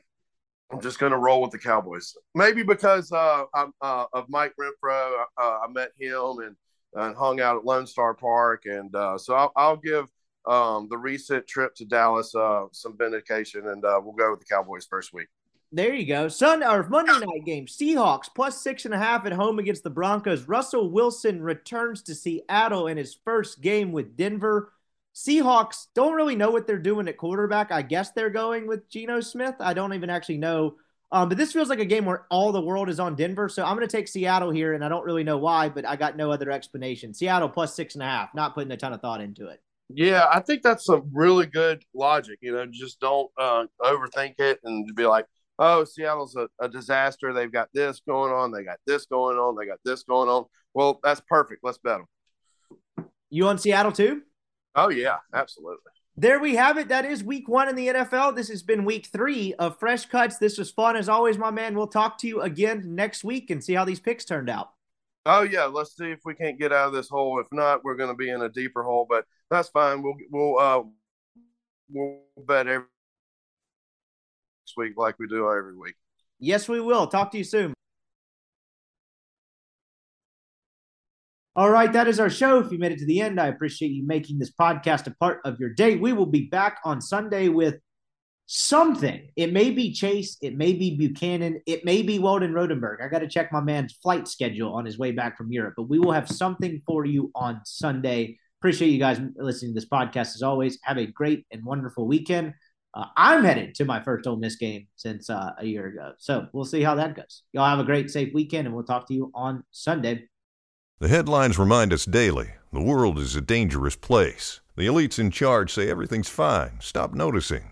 I'm just gonna roll with the Cowboys. Maybe because uh, I'm uh, of Mike Renfro. Uh, I met him and and hung out at Lone Star Park, and uh, so I'll, I'll give um, the recent trip to Dallas uh, some vindication, and uh, we'll go with the Cowboys first week. There you go. Sun or Monday night game. Seahawks plus six and a half at home against the Broncos. Russell Wilson returns to Seattle in his first game with Denver. Seahawks don't really know what they're doing at quarterback. I guess they're going with Geno Smith. I don't even actually know. Um, but this feels like a game where all the world is on Denver. So I'm going to take Seattle here, and I don't really know why, but I got no other explanation. Seattle plus six and a half. Not putting a ton of thought into it. Yeah, I think that's some really good logic. You know, just don't uh, overthink it and be like, oh, Seattle's a, a disaster. They've got this going on. They got this going on. They got this going on. Well, that's perfect. Let's bet them. You on Seattle too? Oh, yeah, absolutely. There we have it. That is week one in the NFL. This has been week three of Fresh Cuts. This was fun as always, my man. We'll talk to you again next week and see how these picks turned out. Oh, yeah. Let's see if we can't get out of this hole. If not, we're going to be in a deeper hole, but that's fine. We'll, we'll, uh, we'll bet every week like we do every week. Yes, we will. Talk to you soon. All right, that is our show. If you made it to the end, I appreciate you making this podcast a part of your day. We will be back on Sunday with something. It may be Chase, it may be Buchanan, it may be Weldon Rodenberg. I got to check my man's flight schedule on his way back from Europe, but we will have something for you on Sunday. Appreciate you guys listening to this podcast as always. Have a great and wonderful weekend. Uh, I'm headed to my first Ole Miss game since uh, a year ago. So we'll see how that goes. Y'all have a great, safe weekend, and we'll talk to you on Sunday. The headlines remind us daily the world is a dangerous place. The elites in charge say everything's fine, stop noticing.